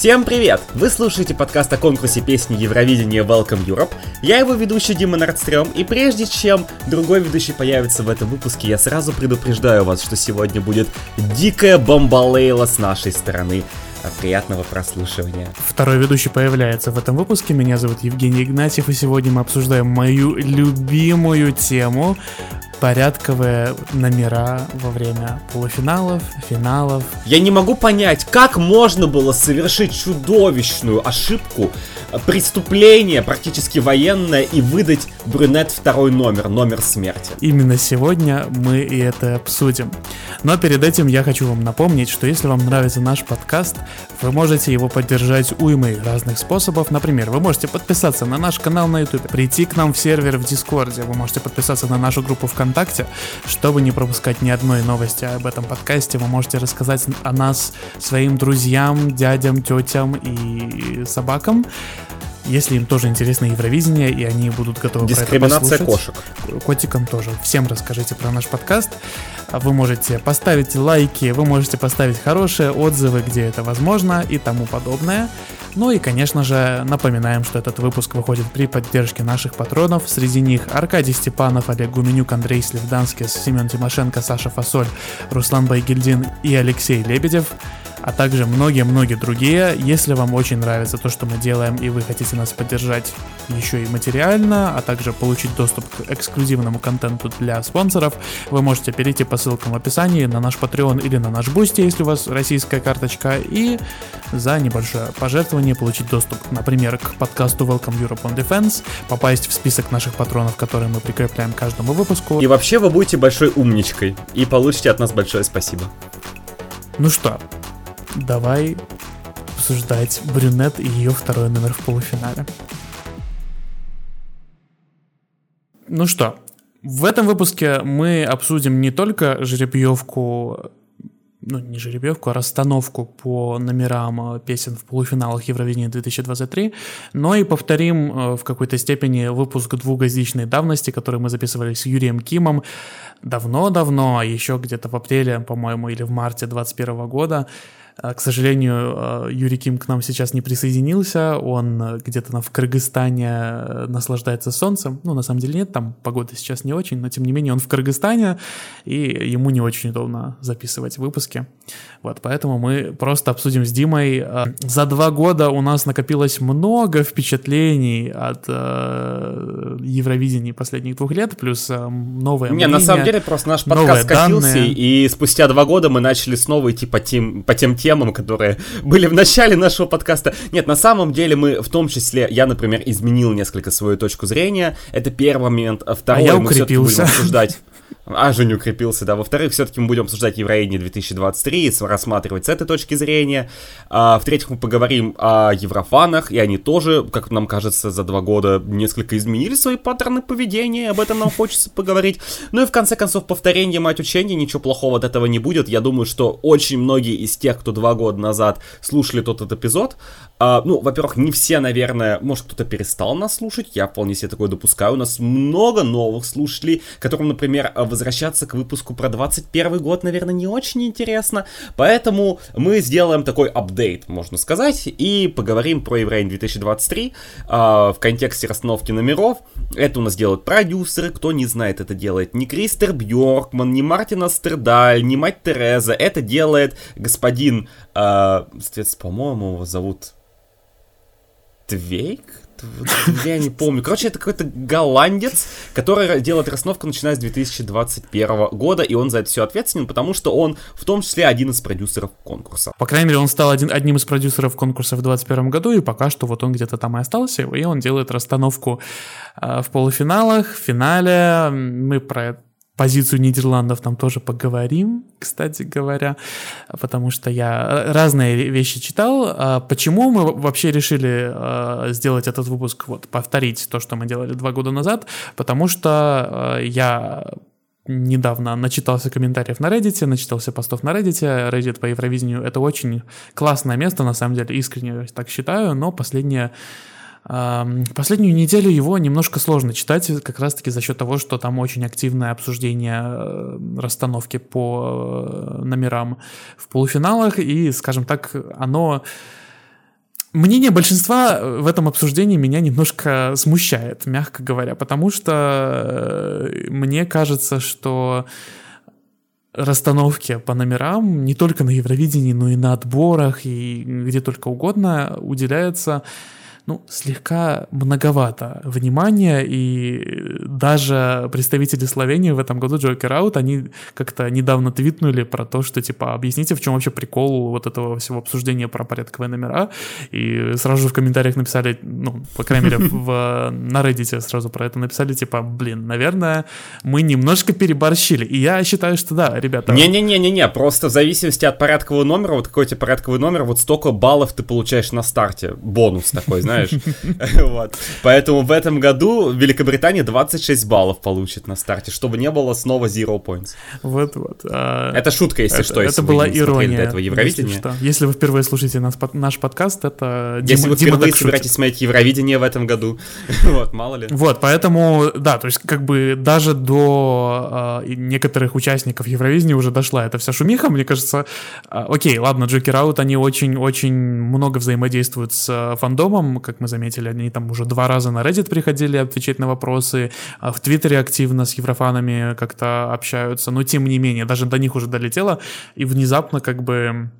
Всем привет! Вы слушаете подкаст о конкурсе песни Евровидения Welcome Europe. Я его ведущий Дима Нордстрём, и прежде чем другой ведущий появится в этом выпуске, я сразу предупреждаю вас, что сегодня будет дикая бомбалейла с нашей стороны. Приятного прослушивания. Второй ведущий появляется в этом выпуске. Меня зовут Евгений Игнатьев, и сегодня мы обсуждаем мою любимую тему порядковые номера во время полуфиналов, финалов. Я не могу понять, как можно было совершить чудовищную ошибку, э, преступление практически военное и выдать брюнет второй номер, номер смерти. Именно сегодня мы и это обсудим. Но перед этим я хочу вам напомнить, что если вам нравится наш подкаст, вы можете его поддержать уймой разных способов. Например, вы можете подписаться на наш канал на YouTube, прийти к нам в сервер в Дискорде, вы можете подписаться на нашу группу ВКонтакте, ВКонтакте. Чтобы не пропускать ни одной новости об этом подкасте, вы можете рассказать о нас своим друзьям, дядям, тетям и собакам если им тоже интересно Евровидение, и они будут готовы Дискриминация про это кошек. Котикам тоже. Всем расскажите про наш подкаст. Вы можете поставить лайки, вы можете поставить хорошие отзывы, где это возможно, и тому подобное. Ну и, конечно же, напоминаем, что этот выпуск выходит при поддержке наших патронов. Среди них Аркадий Степанов, Олег Гуменюк, Андрей Сливданскис, Семен Тимошенко, Саша Фасоль, Руслан Байгильдин и Алексей Лебедев а также многие-многие другие. Если вам очень нравится то, что мы делаем, и вы хотите нас поддержать еще и материально, а также получить доступ к эксклюзивному контенту для спонсоров, вы можете перейти по ссылкам в описании на наш Patreon или на наш Boosty, если у вас российская карточка, и за небольшое пожертвование получить доступ, например, к подкасту Welcome Europe on Defense, попасть в список наших патронов, которые мы прикрепляем к каждому выпуску. И вообще вы будете большой умничкой и получите от нас большое спасибо. Ну что, давай обсуждать брюнет и ее второй номер в полуфинале. Ну что, в этом выпуске мы обсудим не только жеребьевку, ну не жеребьевку, а расстановку по номерам песен в полуфиналах Евровидения 2023, но и повторим э, в какой-то степени выпуск двухгодичной давности, который мы записывали с Юрием Кимом давно-давно, еще где-то в апреле, по-моему, или в марте 2021 года, а, к сожалению, а, Юрий Ким к нам сейчас не присоединился. Он э, где-то в Кыргызстане э, наслаждается солнцем. Ну, на самом деле нет, там погода сейчас не очень, но тем не менее он в Кыргызстане, и ему не очень удобно записывать выпуски. Вот, поэтому мы просто обсудим с Димой. А, за два года у нас накопилось много впечатлений от э, Евровидения последних двух лет, плюс э, новые Не, на самом деле просто наш подкаст скатился, данные. и спустя два года мы начали снова идти по тем, по тем темам, темам, которые были в начале нашего подкаста. Нет, на самом деле мы в том числе, я, например, изменил несколько свою точку зрения. Это первый момент. А второй а я мы все-таки будем обсуждать а Женя укрепился, да. Во-вторых, все-таки мы будем обсуждать Евровидение 2023 и рассматривать с этой точки зрения. А, в-третьих, мы поговорим о еврофанах, и они тоже, как нам кажется, за два года несколько изменили свои паттерны поведения, об этом нам хочется поговорить. Ну и в конце концов, повторение мать учения, ничего плохого от этого не будет. Я думаю, что очень многие из тех, кто два года назад слушали тот этот эпизод, а, ну, во-первых, не все, наверное, может, кто-то перестал нас слушать, я вполне себе такое допускаю. У нас много новых слушателей, которым, например, возвращаться к выпуску про 21 год, наверное, не очень интересно. Поэтому мы сделаем такой апдейт, можно сказать, и поговорим про Еврейн 2023 а, в контексте расстановки номеров. Это у нас делают продюсеры, кто не знает, это делает не Кристер Бьоркман, не Мартин Астердаль, не мать Тереза, это делает господин, а, по-моему, его зовут Твейк? Я не помню. Короче, это какой-то голландец, который делает расстановку начиная с 2021 года, и он за это все ответственен, потому что он в том числе один из продюсеров конкурса. По крайней мере, он стал один, одним из продюсеров конкурса в 2021 году, и пока что вот он где-то там и остался, и он делает расстановку э, в полуфиналах, в финале. Мы про это позицию Нидерландов там тоже поговорим, кстати говоря, потому что я разные вещи читал. А почему мы вообще решили а, сделать этот выпуск, вот повторить то, что мы делали два года назад? Потому что а, я недавно начитался комментариев на Reddit, начитался постов на Reddit. Reddit по Евровидению — это очень классное место, на самом деле, искренне так считаю, но последнее Последнюю неделю его немножко сложно читать, как раз-таки за счет того, что там очень активное обсуждение э, расстановки по э, номерам в полуфиналах, и, скажем так, оно Мнение большинства в этом обсуждении меня немножко смущает, мягко говоря, потому что э, мне кажется, что расстановки по номерам не только на Евровидении, но и на отборах и где только угодно уделяется ну, слегка многовато внимания, и даже представители Словении в этом году, Джокер Аут, они как-то недавно твитнули про то, что, типа, объясните, в чем вообще прикол вот этого всего обсуждения про порядковые номера, и сразу же в комментариях написали, ну, по крайней мере, в, на Reddit сразу про это написали, типа, блин, наверное, мы немножко переборщили, и я считаю, что да, ребята... Не-не-не-не-не, просто в зависимости от порядкового номера, вот какой-то порядковый номер, вот столько баллов ты получаешь на старте, бонус такой, знаешь, вот. Поэтому в этом году Великобритания 26 баллов получит на старте, чтобы не было снова zero points. Вот-вот. А... Это шутка, если это, что. Это была ирония. До этого Евровидения. Если, что. если вы впервые слушаете нас, наш подкаст, это Дима, Если вы впервые собираетесь смотреть Евровидение в этом году, вот, мало ли. Вот, поэтому, да, то есть как бы даже до э, некоторых участников Евровидения уже дошла эта вся шумиха, мне кажется, э, окей, ладно, Джокер Аут, они очень-очень много взаимодействуют с э, фандомом, как мы заметили, они там уже два раза на Reddit приходили отвечать на вопросы, а в Твиттере активно с еврофанами как-то общаются, но тем не менее, даже до них уже долетело, и внезапно как бы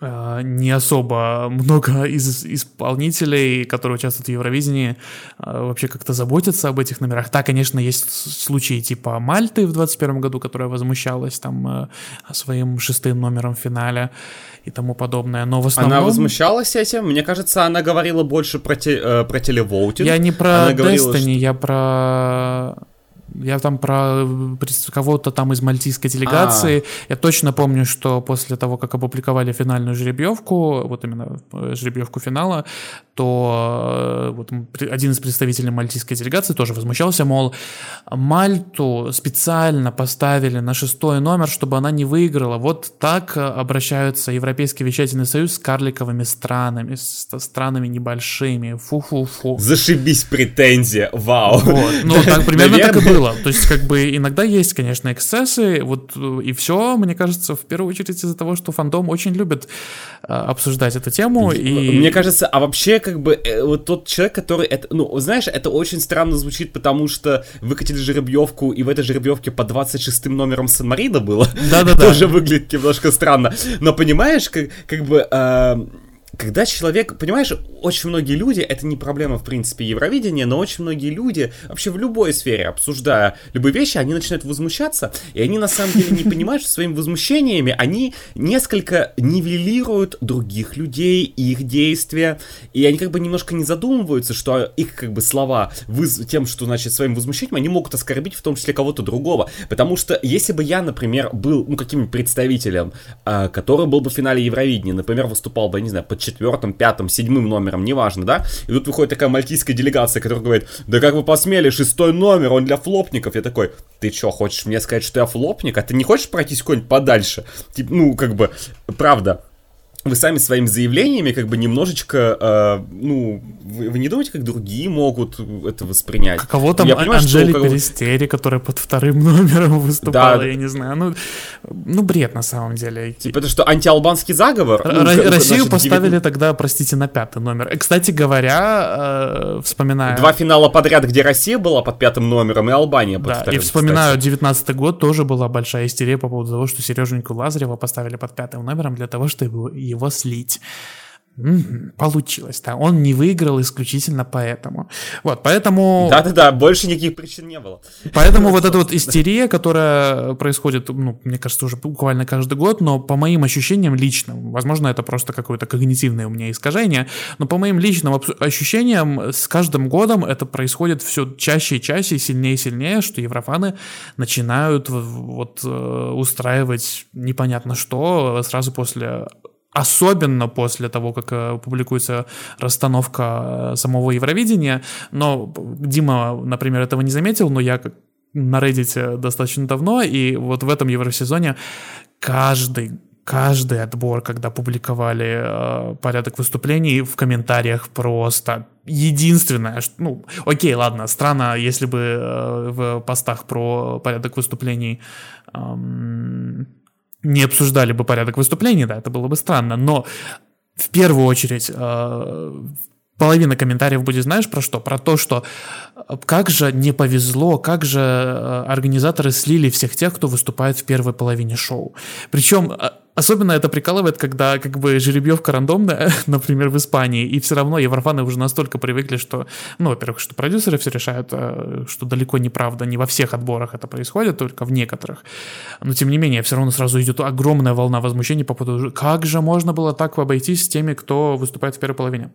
не особо много из исполнителей, которые участвуют в Евровидении, а, вообще как-то заботятся об этих номерах. Да, конечно, есть случаи типа Мальты в 2021 году, которая возмущалась там а, своим шестым номером в финале и тому подобное. Но в основном... Она возмущалась этим? Мне кажется, она говорила больше про, те, э, про телевоутинг. Я не про она Destiny, говорила, что... я про я там про кого-то там из мальтийской делегации. А-а-а. Я точно помню, что после того, как опубликовали финальную жеребьевку, вот именно э, жеребьевку финала, то э, вот один из представителей мальтийской делегации тоже возмущался, мол, Мальту специально поставили на шестой номер, чтобы она не выиграла. Вот так обращаются Европейский вещательный союз с карликовыми странами, с странами небольшими. Фу-фу-фу. Зашибись претензия, вау. Вот. Ну, так примерно так и было было. То есть, как бы, иногда есть, конечно, эксцессы, вот, и все, мне кажется, в первую очередь из-за того, что фандом очень любит а, обсуждать эту тему, и... Мне кажется, а вообще, как бы, э, вот тот человек, который, это, ну, знаешь, это очень странно звучит, потому что выкатили жеребьевку, и в этой жеребьевке по 26 номерам Сан-Марино было. Да-да-да. Тоже выглядит немножко странно. Но понимаешь, как, как бы... Э, когда человек, понимаешь, очень многие люди, это не проблема, в принципе, Евровидения, но очень многие люди, вообще в любой сфере, обсуждая любые вещи, они начинают возмущаться, и они на самом деле не понимают, что своими возмущениями они несколько нивелируют других людей, их действия, и они как бы немножко не задумываются, что их как бы слова выз... тем, что, значит, своим возмущением, они могут оскорбить в том числе кого-то другого, потому что если бы я, например, был, ну, каким-нибудь представителем, э, который был бы в финале Евровидения, например, выступал бы, не знаю, под четвертым, пятым, седьмым номером, неважно, да? И тут выходит такая мальтийская делегация, которая говорит, да как вы посмели, шестой номер, он для флопников. Я такой, ты что, хочешь мне сказать, что я флопник? А ты не хочешь пройтись куда-нибудь подальше? Типа, ну, как бы, правда вы сами своими заявлениями как бы немножечко, э, ну, вы, вы не думаете, как другие могут это воспринять? Кого там я понимаю, Анжели что, Перестери, которая под вторым номером выступала, да. я не знаю, ну, ну бред на самом деле. Типа это что, антиалбанский заговор? Р- ну, Россию значит, поставили 9... тогда, простите, на пятый номер. И, кстати говоря, э, вспоминаю... Два финала подряд, где Россия была под пятым номером, и Албания под да, вторым, и вспоминаю, девятнадцатый год тоже была большая истерия по поводу того, что Сереженьку Лазарева поставили под пятым номером для того, чтобы его слить. Получилось, да. Он не выиграл исключительно поэтому. Вот, поэтому... Да-да-да, больше никаких причин не было. Поэтому вот эта вот истерия, которая происходит, ну, мне кажется, уже буквально каждый год, но по моим ощущениям личным, возможно, это просто какое-то когнитивное у меня искажение, но по моим личным ощущениям с каждым годом это происходит все чаще и чаще, сильнее и сильнее, что еврофаны начинают вот э, устраивать непонятно что сразу после особенно после того, как э, публикуется расстановка э, самого Евровидения. Но Дима, например, этого не заметил, но я на Reddit достаточно давно, и вот в этом Евросезоне каждый каждый отбор, когда публиковали э, порядок выступлений, в комментариях просто единственное, что, ну, окей, ладно, странно, если бы э, в постах про порядок выступлений эм, не обсуждали бы порядок выступлений, да, это было бы странно, но в первую очередь э, половина комментариев будет, знаешь, про что? Про то, что э, как же не повезло, как же э, организаторы слили всех тех, кто выступает в первой половине шоу. Причем э, особенно это прикалывает, когда как бы жеребьевка рандомная, например, в Испании, и все равно еврофаны уже настолько привыкли, что, ну, во-первых, что продюсеры все решают, что далеко не правда, не во всех отборах это происходит, только в некоторых. Но, тем не менее, все равно сразу идет огромная волна возмущений по поводу, как же можно было так обойтись с теми, кто выступает в первой половине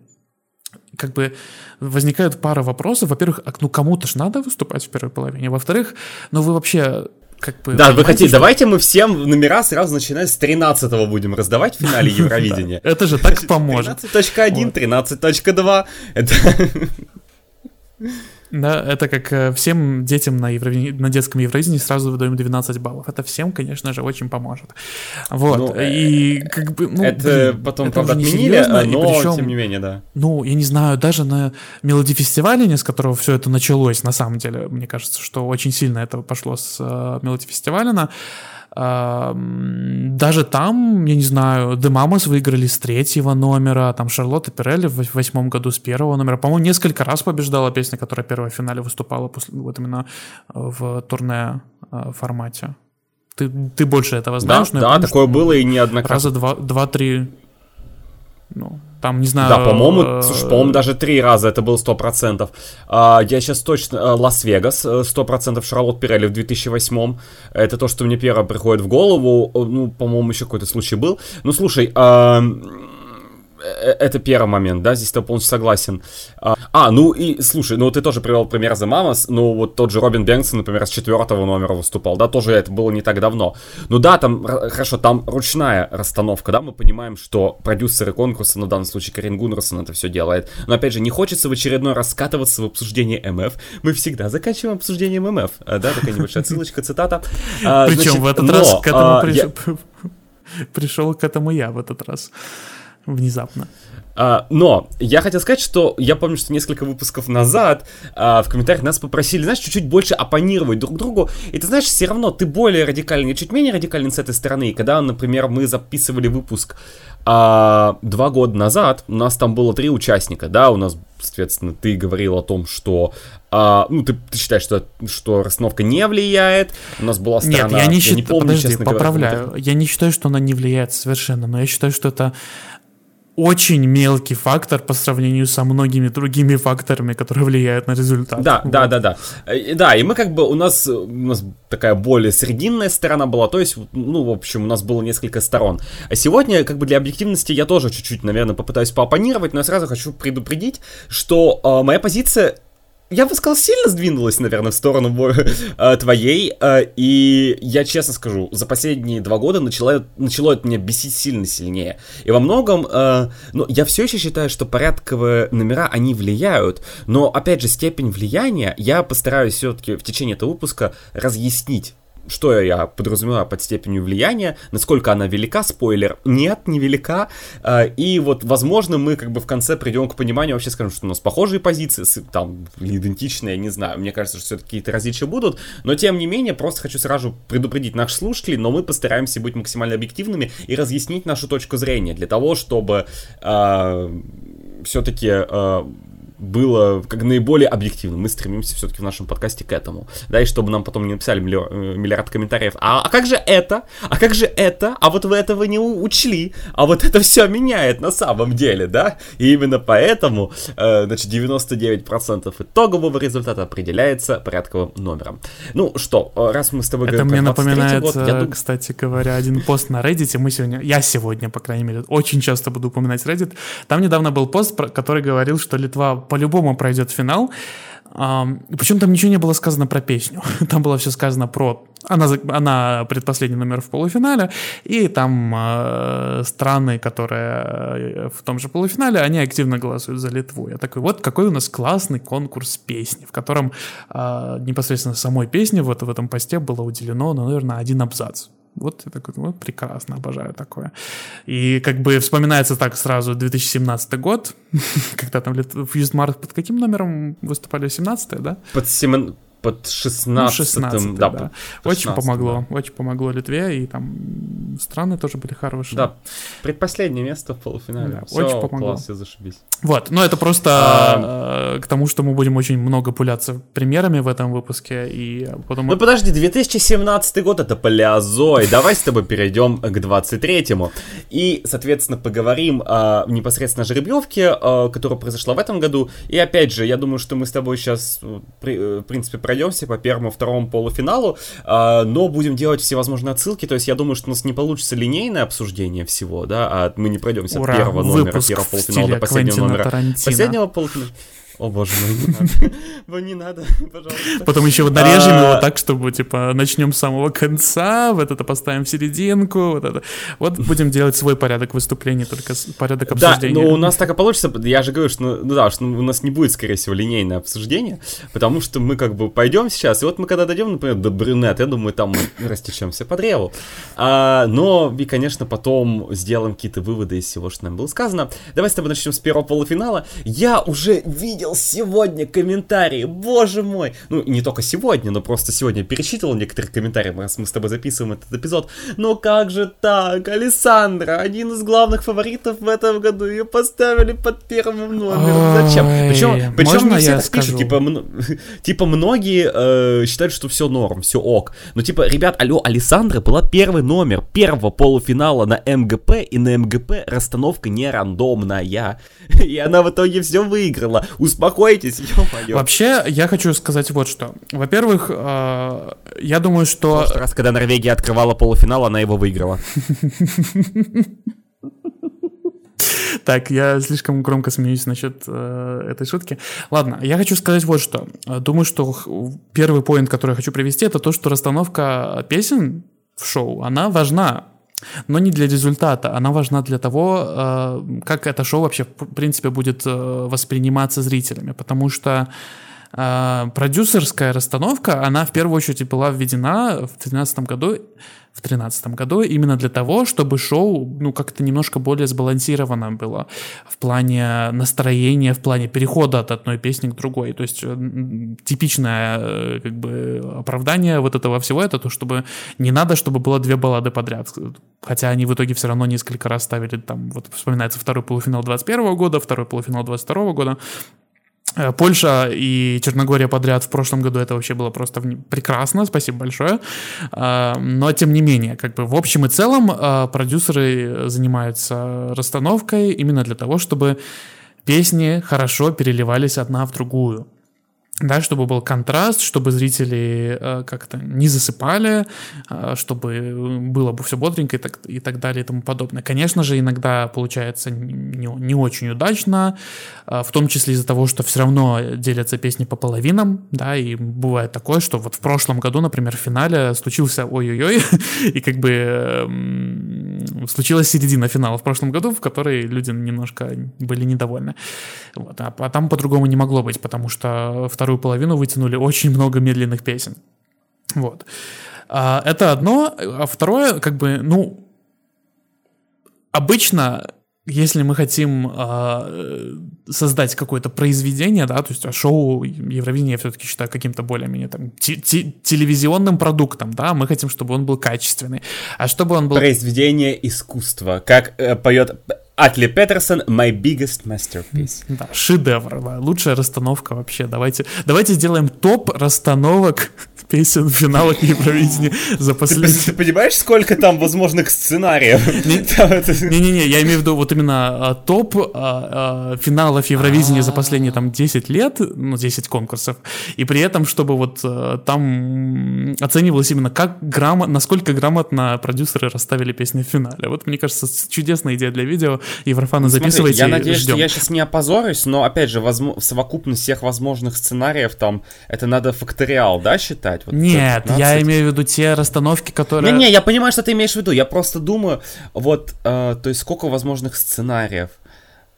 как бы возникает пара вопросов. Во-первых, а, ну кому-то ж надо выступать в первой половине. Во-вторых, ну вы вообще как бы... Да, вы хотите, что... давайте мы всем номера сразу начиная с 13 будем раздавать в финале Евровидения. Это же так поможет. 13.1, 13.2, это... Да, это как э, всем детям на, Евро... на детском Евровидении сразу выдаем 12 баллов. Это всем, конечно же, очень поможет. Вот. Ну, и как бы... Ну, это блин, потом, это правда, отменили, но причем, тем не менее, да. Ну, я не знаю, даже на Мелоди фестивале, с которого все это началось, на самом деле, мне кажется, что очень сильно это пошло с uh, Мелоди фестиваля, даже там, я не знаю, Демамос выиграли с третьего номера, там Шарлотта Пирелли в восьмом году с первого номера. По-моему, несколько раз побеждала песня, которая первая в финале выступала после, вот именно в турне э, формате. Ты, ты больше этого знаешь? Да, да помню, такое было и неоднократно. Раза два-три ну, там, не знаю... Да, по-моему, э, слушай, по-моему, даже три раза это было 100%. А, я сейчас точно... Э, Лас-Вегас, 100%, э, Шарлот Пирелли в 2008 Это то, что мне первое приходит в голову. Ну, по-моему, еще какой-то случай был. Ну, слушай, а это первый момент, да, здесь я полностью согласен. А, а, ну и, слушай, ну ты тоже привел пример The Mamas, ну вот тот же Робин Бенксон, например, с четвертого номера выступал, да, тоже это было не так давно. Ну да, там, хорошо, там ручная расстановка, да, мы понимаем, что продюсеры конкурса, на данном случае Карин Гуннерсон это все делает, но опять же, не хочется в очередной раз скатываться в обсуждение МФ, мы всегда заканчиваем обсуждением МФ, а, да, такая небольшая ссылочка, цитата. А, Причем в этот раз к этому пришел к этому я в этот раз внезапно. А, но я хотел сказать, что я помню, что несколько выпусков назад а, в комментариях нас попросили, знаешь, чуть-чуть больше оппонировать друг другу. И ты знаешь, все равно ты более радикальный, чуть менее радикальный с этой стороны. И когда, например, мы записывали выпуск а, два года назад, у нас там было три участника, да, у нас, соответственно, ты говорил о том, что а, ну, ты, ты считаешь, что, что расстановка не влияет. У нас была сторона... Нет, я не, считаю, не помню, подожди, поправляю. Говоря, я не считаю, что она не влияет совершенно, но я считаю, что это очень мелкий фактор по сравнению со многими другими факторами, которые влияют на результат. Да, вот. да, да, да. Э, да, и мы как бы, у нас, у нас такая более срединная сторона была, то есть, ну, в общем, у нас было несколько сторон. А сегодня, как бы для объективности, я тоже чуть-чуть, наверное, попытаюсь поопонировать, но я сразу хочу предупредить, что э, моя позиция я бы сказал, сильно сдвинулась, наверное, в сторону э, твоей. Э, и я честно скажу, за последние два года начало, начало это меня бесить сильно сильнее. И во многом, э, ну, я все еще считаю, что порядковые номера, они влияют. Но, опять же, степень влияния я постараюсь все-таки в течение этого выпуска разъяснить что я подразумеваю под степенью влияния, насколько она велика, спойлер, нет, не велика, а, и вот, возможно, мы как бы в конце придем к пониманию, вообще скажем, что у нас похожие позиции, там, идентичные, не знаю, мне кажется, что все-таки какие-то различия будут, но тем не менее, просто хочу сразу предупредить наших слушателей, но мы постараемся быть максимально объективными и разъяснить нашу точку зрения для того, чтобы э, все-таки э, было как наиболее объективным. Мы стремимся все-таки в нашем подкасте к этому. Да, и чтобы нам потом не написали миллиард, э, миллиард комментариев. А, а как же это? А как же это? А вот вы этого не учли. А вот это все меняет на самом деле, да? И именно поэтому, э, значит, 99% итогового результата определяется порядковым номером. Ну что, э, раз мы с тобой это говорим мне напоминает, год, я думаю... кстати говоря, один пост на Reddit. Мы сегодня, я сегодня, по крайней мере, очень часто буду упоминать Reddit. Там недавно был пост, который говорил, что Литва по-любому пройдет финал. Um, причем там ничего не было сказано про песню. Там было все сказано про... Она, она предпоследний номер в полуфинале, и там э, страны, которые э, в том же полуфинале, они активно голосуют за Литву. Я такой, вот какой у нас классный конкурс песни, в котором э, непосредственно самой песне вот в этом посте было уделено, ну, наверное, один абзац. Вот я такой, вот прекрасно, обожаю такое. И как бы вспоминается так сразу 2017 год, когда там в Юстмарт под каким номером выступали? 17 да? Под 7... под 16, 16 да, да. Очень помогло, да. очень помогло Литве, и там страны тоже были хорошие. Да, предпоследнее место в полуфинале. Да, Все, очень помогло. Класс, все зашибись. Вот, но это просто а... к тому, что мы будем очень много пуляться примерами в этом выпуске, и потом... Ну подожди, 2017 год это палеозой, давай с тобой перейдем к 23-му. И, соответственно, поговорим о непосредственно жеребьевке, которая произошла в этом году, и опять же, я думаю, что мы с тобой сейчас, в принципе, пройдемся по первому, второму полуфиналу, а, но будем делать всевозможные отсылки, то есть я думаю, что у нас не получится линейное обсуждение всего, да, а мы не пройдемся Ура, от первого номера, первого полуфинала до последнего номера. Тарантино. Последнего полуфинала. О боже мой, не надо. Ну не надо, пожалуйста. Потом еще вот нарежем его а, так, чтобы, типа, начнем с самого конца, вот это поставим в серединку, вот это. Вот будем делать свой порядок выступлений, только порядок обсуждения. Да, но у нас так и получится, я же говорю, что, ну, ну да, что у нас не будет, скорее всего, линейное обсуждение, потому что мы как бы пойдем сейчас, и вот мы когда дойдем, например, до брюнет, я думаю, там мы растечемся по древу. А, но, и, конечно, потом сделаем какие-то выводы из всего, что нам было сказано. Давай с тобой начнем с первого полуфинала. Я уже видел видел сегодня комментарии, боже мой. Ну, не только сегодня, но просто сегодня перечитывал некоторые комментарии, раз мы с тобой записываем этот эпизод. Но как же так? Александра, один из главных фаворитов в этом году, ее поставили под первым номером. Зачем? Причем, причем не все так пишут, типа, типа многие э, считают, что все норм, все ок. Но типа, ребят, алло, Александра была первый номер первого полуфинала на МГП, и на МГП расстановка не рандомная. И она в итоге все выиграла успокойтесь, ё-моё. Вообще, я хочу сказать вот что. Во-первых, э, я думаю, что... В раз, когда Норвегия открывала полуфинал, она его выиграла. Так, я слишком громко смеюсь насчет э, этой шутки. Ладно, я хочу сказать вот что. Думаю, что первый поинт, который я хочу привести, это то, что расстановка песен в шоу, она важна но не для результата. Она важна для того, э, как это шоу вообще, в принципе, будет э, восприниматься зрителями. Потому что продюсерская расстановка, она в первую очередь была введена в 2013 году в 2013 году именно для того, чтобы шоу, ну, как-то немножко более сбалансировано было в плане настроения, в плане перехода от одной песни к другой. То есть типичное, э, как бы, оправдание вот этого всего это то, чтобы не надо, чтобы было две баллады подряд. Хотя они в итоге все равно несколько раз ставили там, вот вспоминается второй полуфинал 21 года, второй полуфинал 22 года, Э, Польша и Черногория подряд в прошлом году это вообще было просто прекрасно, спасибо большое. Э, но тем не менее, как бы в общем и целом э, продюсеры занимаются расстановкой именно для того, чтобы песни хорошо переливались одна в другую да, чтобы был контраст, чтобы зрители э, как-то не засыпали, э, чтобы было бы все бодренько и так, и так далее и тому подобное. Конечно же, иногда получается не, не очень удачно, э, в том числе из-за того, что все равно делятся песни по половинам, да, и бывает такое, что вот в прошлом году, например, в финале случился ой-ой-ой, и как бы э, случилась середина финала в прошлом году, в которой люди немножко были недовольны. Вот, а, а там по-другому не могло быть, потому что второй вторую половину вытянули очень много медленных песен. Вот. А, это одно. А второе, как бы, ну, обычно если мы хотим э, создать какое-то произведение, да, то есть а шоу Евровидение я все-таки считаю каким-то более-менее там телевизионным продуктом, да, мы хотим, чтобы он был качественный, а чтобы он был... Произведение искусства, как э, поет Атли Петерсон, My Biggest Masterpiece. Да, шедевр, да, лучшая расстановка вообще. Давайте, давайте сделаем топ расстановок песен в финалах Евровидения за последние... Ты, ты понимаешь, сколько там возможных сценариев? Не-не-не, я имею в виду вот именно а, топ а, а, финалов Евровидения за последние там 10 лет, ну, 10 конкурсов, и при этом, чтобы вот там оценивалось именно как грамотно, насколько грамотно продюсеры расставили песни в финале. Вот, мне кажется, чудесная идея для видео. Еврофана ну, записывайте, Я надеюсь, ждем. что я сейчас не опозорюсь, но, опять же, возможно, совокупность всех возможных сценариев там, это надо факториал, да, считать? Вот Нет, 15? я имею в виду те расстановки, которые... Не-не, я понимаю, что ты имеешь в виду. Я просто думаю, вот, э, то есть сколько возможных сценариев?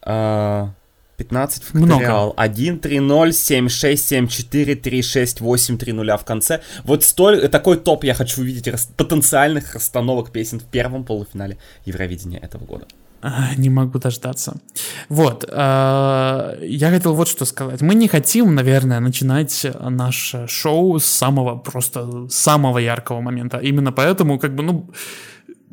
Э, 15 факториал. Много. 1, 3, 0, 7, 6, 7, 4, 3, 6, 8, 3, 0 в конце. Вот столь, такой топ я хочу увидеть рас, потенциальных расстановок песен в первом полуфинале Евровидения этого года. Не могу дождаться. Вот. Э, я хотел вот что сказать. Мы не хотим, наверное, начинать наше шоу с самого, просто самого яркого момента. Именно поэтому, как бы, ну,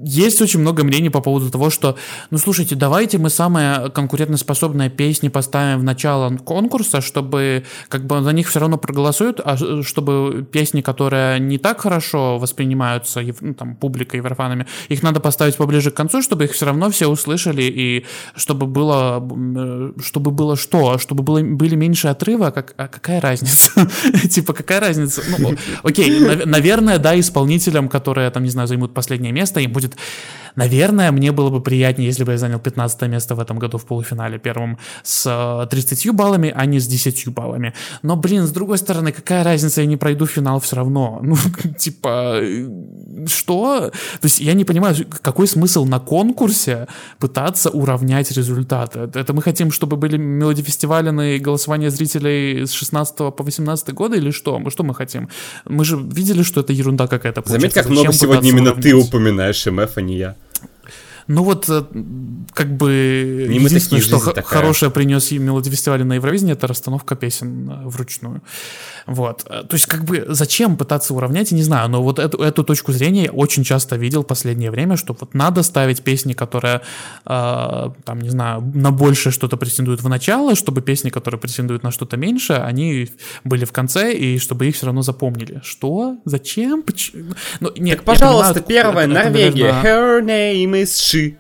есть очень много мнений по поводу того, что, ну слушайте, давайте мы самые конкурентоспособные песни поставим в начало конкурса, чтобы как бы за них все равно проголосуют, а чтобы песни, которые не так хорошо воспринимаются ну, там, публикой, еврофанами, их надо поставить поближе к концу, чтобы их все равно все услышали, и чтобы было, э, чтобы было что? Чтобы было, были меньше отрыва, как, а какая разница? Типа, какая разница? Ну, окей, наверное, да, исполнителям, которые, там, не знаю, займут последнее место, им будет будет Наверное, мне было бы приятнее, если бы я занял 15 место в этом году в полуфинале первым с 30 э, баллами, а не с 10 баллами. Но, блин, с другой стороны, какая разница, я не пройду финал все равно. Ну, типа, что? То есть я не понимаю, какой смысл на конкурсе пытаться уравнять результаты. Это мы хотим, чтобы были мелодифестивалены голосования зрителей с 16 по 18 года или что? Что мы хотим? Мы же видели, что это ерунда какая-то. Заметь, как много сегодня именно уравнять? ты упоминаешь МФ, а не я. Ну вот, э, как бы, не единственное, что х- хорошее принес мелодифестиваль на Евровидении, это расстановка песен э, вручную. Вот. Э, то есть, как бы, зачем пытаться уравнять, я не знаю, но вот эту, эту точку зрения я очень часто видел в последнее время, что вот надо ставить песни, которые, э, там, не знаю, на большее что-то претендуют в начало, чтобы песни, которые претендуют на что-то меньше, они были в конце, и чтобы их все равно запомнили. Что? Зачем? Почему? Ну, нет, так, пожалуйста, понимаю, первая, это, Норвегия. Это, наверное... Her name is She.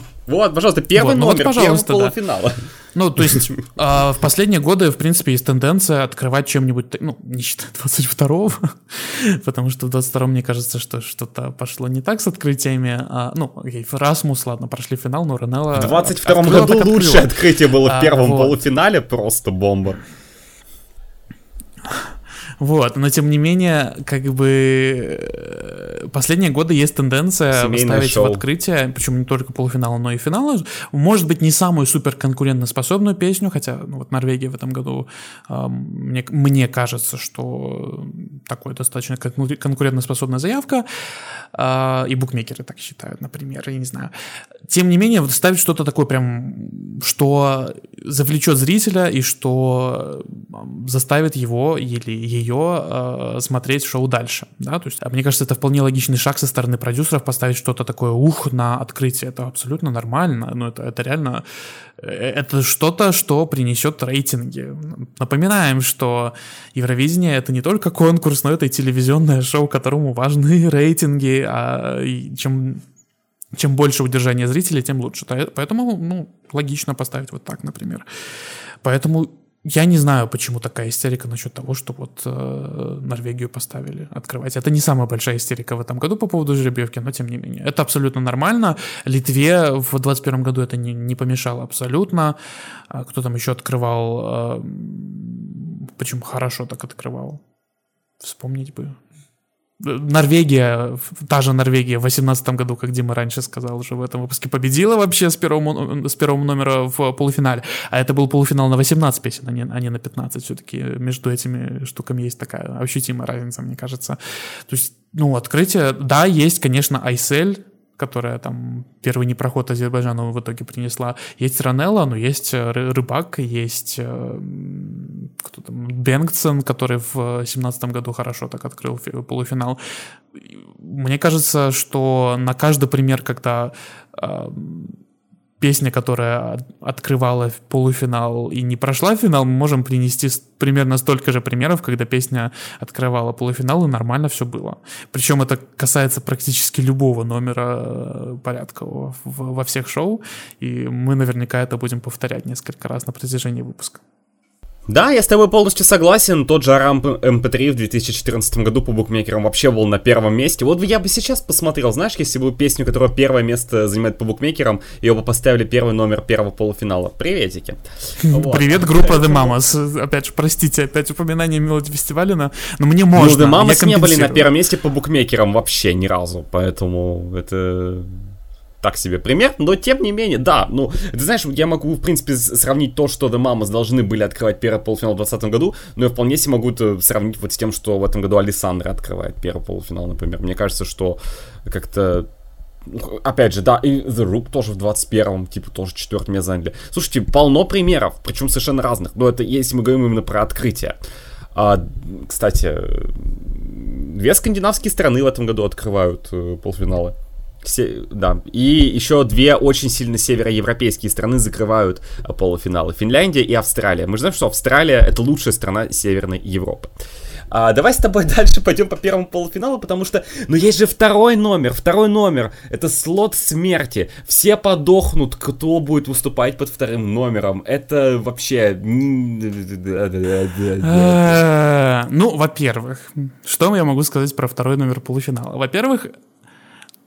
Вот, пожалуйста, первый вот, ну номер, вот, пожалуйста, первого полуфинала. Да. Ну, то есть, э, в последние годы, в принципе, есть тенденция открывать чем-нибудь, ну, не считая 22-го, потому что в 22-м, мне кажется, что что-то пошло не так с открытиями. А, ну, окей, Расмус, ладно, прошли финал, но Ранелла... В 22-м году лучшее открытие было в а, первом вот. полуфинале, просто бомба. Вот, но тем не менее, как бы э, последние годы есть тенденция Семейное ставить шоу. в открытие, причем не только полуфинала, но и финала, может быть, не самую супер конкурентоспособную песню, хотя ну, вот Норвегия в этом году, э, мне, мне кажется, что такой достаточно конкурентоспособная заявка, э, и букмекеры так считают, например, я не знаю. Тем не менее, вот ставить что-то такое прям, что завлечет зрителя и что заставит его или ее ее э, смотреть шоу дальше, да, то есть, а мне кажется, это вполне логичный шаг со стороны продюсеров поставить что-то такое, ух, на открытие, это абсолютно нормально, но это, это реально, э, это что-то, что принесет рейтинги. Напоминаем, что Евровидение это не только конкурс, но это и телевизионное шоу, которому важны рейтинги, а чем чем больше удержания зрителей, тем лучше. Поэтому, ну, логично поставить вот так, например. Поэтому я не знаю, почему такая истерика насчет того, что вот э, Норвегию поставили открывать. Это не самая большая истерика в этом году по поводу жеребьевки, но тем не менее. Это абсолютно нормально. Литве в 2021 году это не, не помешало абсолютно. А кто там еще открывал? Э, почему хорошо так открывал? Вспомнить бы. Норвегия, та же Норвегия в 2018 году, как Дима раньше сказал уже в этом выпуске, победила вообще с первого, с первого номера в полуфинале. А это был полуфинал на 18 песен, а не, а не на 15. Все-таки между этими штуками есть такая ощутимая разница, мне кажется. То есть, ну, открытие, да, есть, конечно, Айсель, которая там первый непроход Азербайджану в итоге принесла. Есть Ранелла, но есть э, Рыбак, есть э, кто там, Бенгтсон, который в семнадцатом году хорошо так открыл полуфинал. Мне кажется, что на каждый пример, когда э, песня, которая открывала полуфинал и не прошла финал, мы можем принести примерно столько же примеров, когда песня открывала полуфинал и нормально все было. Причем это касается практически любого номера э, порядкового во всех шоу, и мы наверняка это будем повторять несколько раз на протяжении выпуска. Да, я с тобой полностью согласен. Тот же Aram MP3 в 2014 году по букмекерам вообще был на первом месте. Вот я бы сейчас посмотрел, знаешь, если бы песню, которая первое место занимает по букмекерам, ее бы поставили первый номер первого полуфинала. Приветики. Привет, группа The Mamas. Опять же, простите, опять упоминание Мелоди фестиваля, но мне можно. Ну, The Mamas не были на первом месте по букмекерам вообще ни разу, поэтому это так себе пример, но тем не менее, да, ну, ты знаешь, я могу, в принципе, сравнить то, что The Mamas должны были открывать первый полуфинал в 2020 году, но я вполне себе могу сравнить вот с тем, что в этом году Александра открывает первый полуфинал, например. Мне кажется, что как-то опять же, да, и The Roop тоже в 21-м, типа, тоже четвертое место заняли. Слушайте, полно примеров, причем совершенно разных. Но это если мы говорим именно про открытие. А, кстати, две скандинавские страны в этом году открывают э, полуфиналы. Все, да. И еще две очень сильно североевропейские страны закрывают э, полуфиналы. Финляндия и Австралия. Мы знаем, что Австралия это лучшая страна Северной Европы. А, давай с тобой дальше пойдем по первому полуфиналу, потому что, ну, есть же второй номер, второй номер, это слот смерти. Все подохнут, кто будет выступать под вторым номером. Это вообще... Ну, во-первых, что я могу сказать про второй номер полуфинала? Во-первых,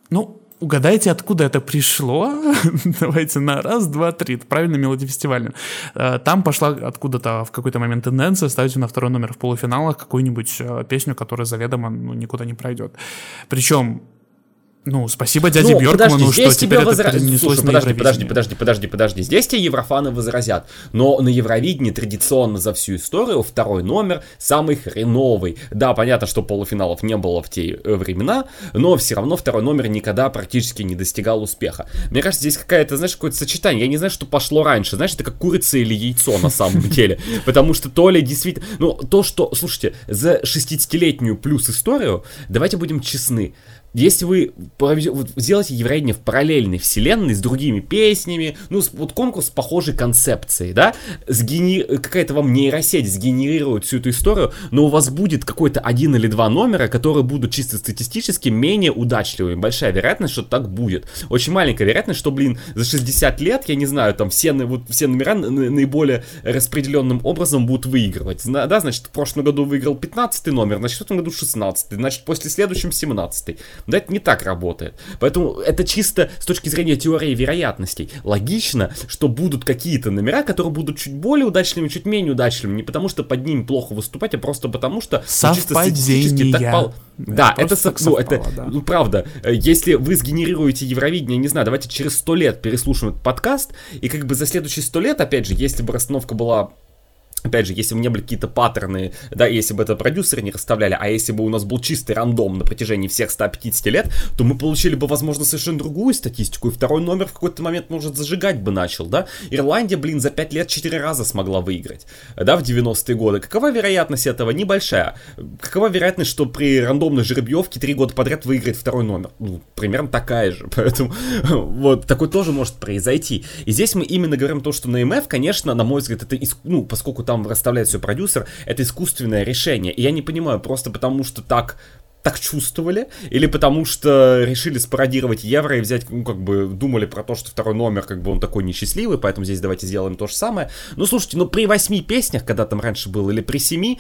ну, Угадайте, откуда это пришло? Давайте на раз, два, три. Это правильно мелодия фестиваля. Э, там пошла откуда-то в какой-то момент тенденция ставить на второй номер в полуфиналах какую-нибудь э, песню, которая заведомо ну, никуда не пройдет. Причем ну, спасибо дяде ну, Бьеркману, что теперь возра... это перенеслось Слушай, подожди, подожди, подожди, подожди, подожди. Здесь тебе еврофаны возразят. Но на Евровидении традиционно за всю историю второй номер самый хреновый. Да, понятно, что полуфиналов не было в те э, времена, но все равно второй номер никогда практически не достигал успеха. Мне кажется, здесь какая-то, знаешь, какое-то сочетание. Я не знаю, что пошло раньше. Знаешь, это как курица или яйцо на самом деле. Потому что то ли действительно... Ну, то, что... Слушайте, за 60-летнюю плюс историю, давайте будем честны, если вы сделаете Евровидение в параллельной вселенной с другими песнями, ну, вот конкурс с похожей концепцией, да, сгени... какая-то вам нейросеть сгенерирует всю эту историю, но у вас будет какой-то один или два номера, которые будут чисто статистически менее удачливыми. Большая вероятность, что так будет. Очень маленькая вероятность, что, блин, за 60 лет, я не знаю, там все, вот, все номера наиболее распределенным образом будут выигрывать. Да, значит, в прошлом году выиграл 15 номер, значит, в этом году 16, значит, после следующем 17. Но это не так работает. Поэтому это чисто с точки зрения теории вероятностей. Логично, что будут какие-то номера, которые будут чуть более удачными, чуть менее удачными. Не потому что под ними плохо выступать, а просто потому что ну, чисто статистически так пол... Да, это, это, ну, это да. ну, правда. Если вы сгенерируете Евровидение, не знаю, давайте через сто лет переслушаем этот подкаст, и как бы за следующие сто лет, опять же, если бы расстановка была Опять же, если бы не были какие-то паттерны, да, если бы это продюсеры не расставляли, а если бы у нас был чистый рандом на протяжении всех 150 лет, то мы получили бы, возможно, совершенно другую статистику, и второй номер в какой-то момент, может, зажигать бы начал, да. Ирландия, блин, за 5 лет 4 раза смогла выиграть, да, в 90-е годы. Какова вероятность этого? Небольшая. Какова вероятность, что при рандомной жеребьевке 3 года подряд выиграет второй номер? Ну, примерно такая же, поэтому вот, такое тоже может произойти. И здесь мы именно говорим то, что на МФ, конечно, на мой взгляд, это, ну, поскольку там расставляет все продюсер, это искусственное решение. И я не понимаю, просто потому что так так чувствовали, или потому что решили спародировать евро и взять, ну, как бы, думали про то, что второй номер, как бы, он такой несчастливый, поэтому здесь давайте сделаем то же самое. Ну, слушайте, ну, при восьми песнях, когда там раньше было, или при семи,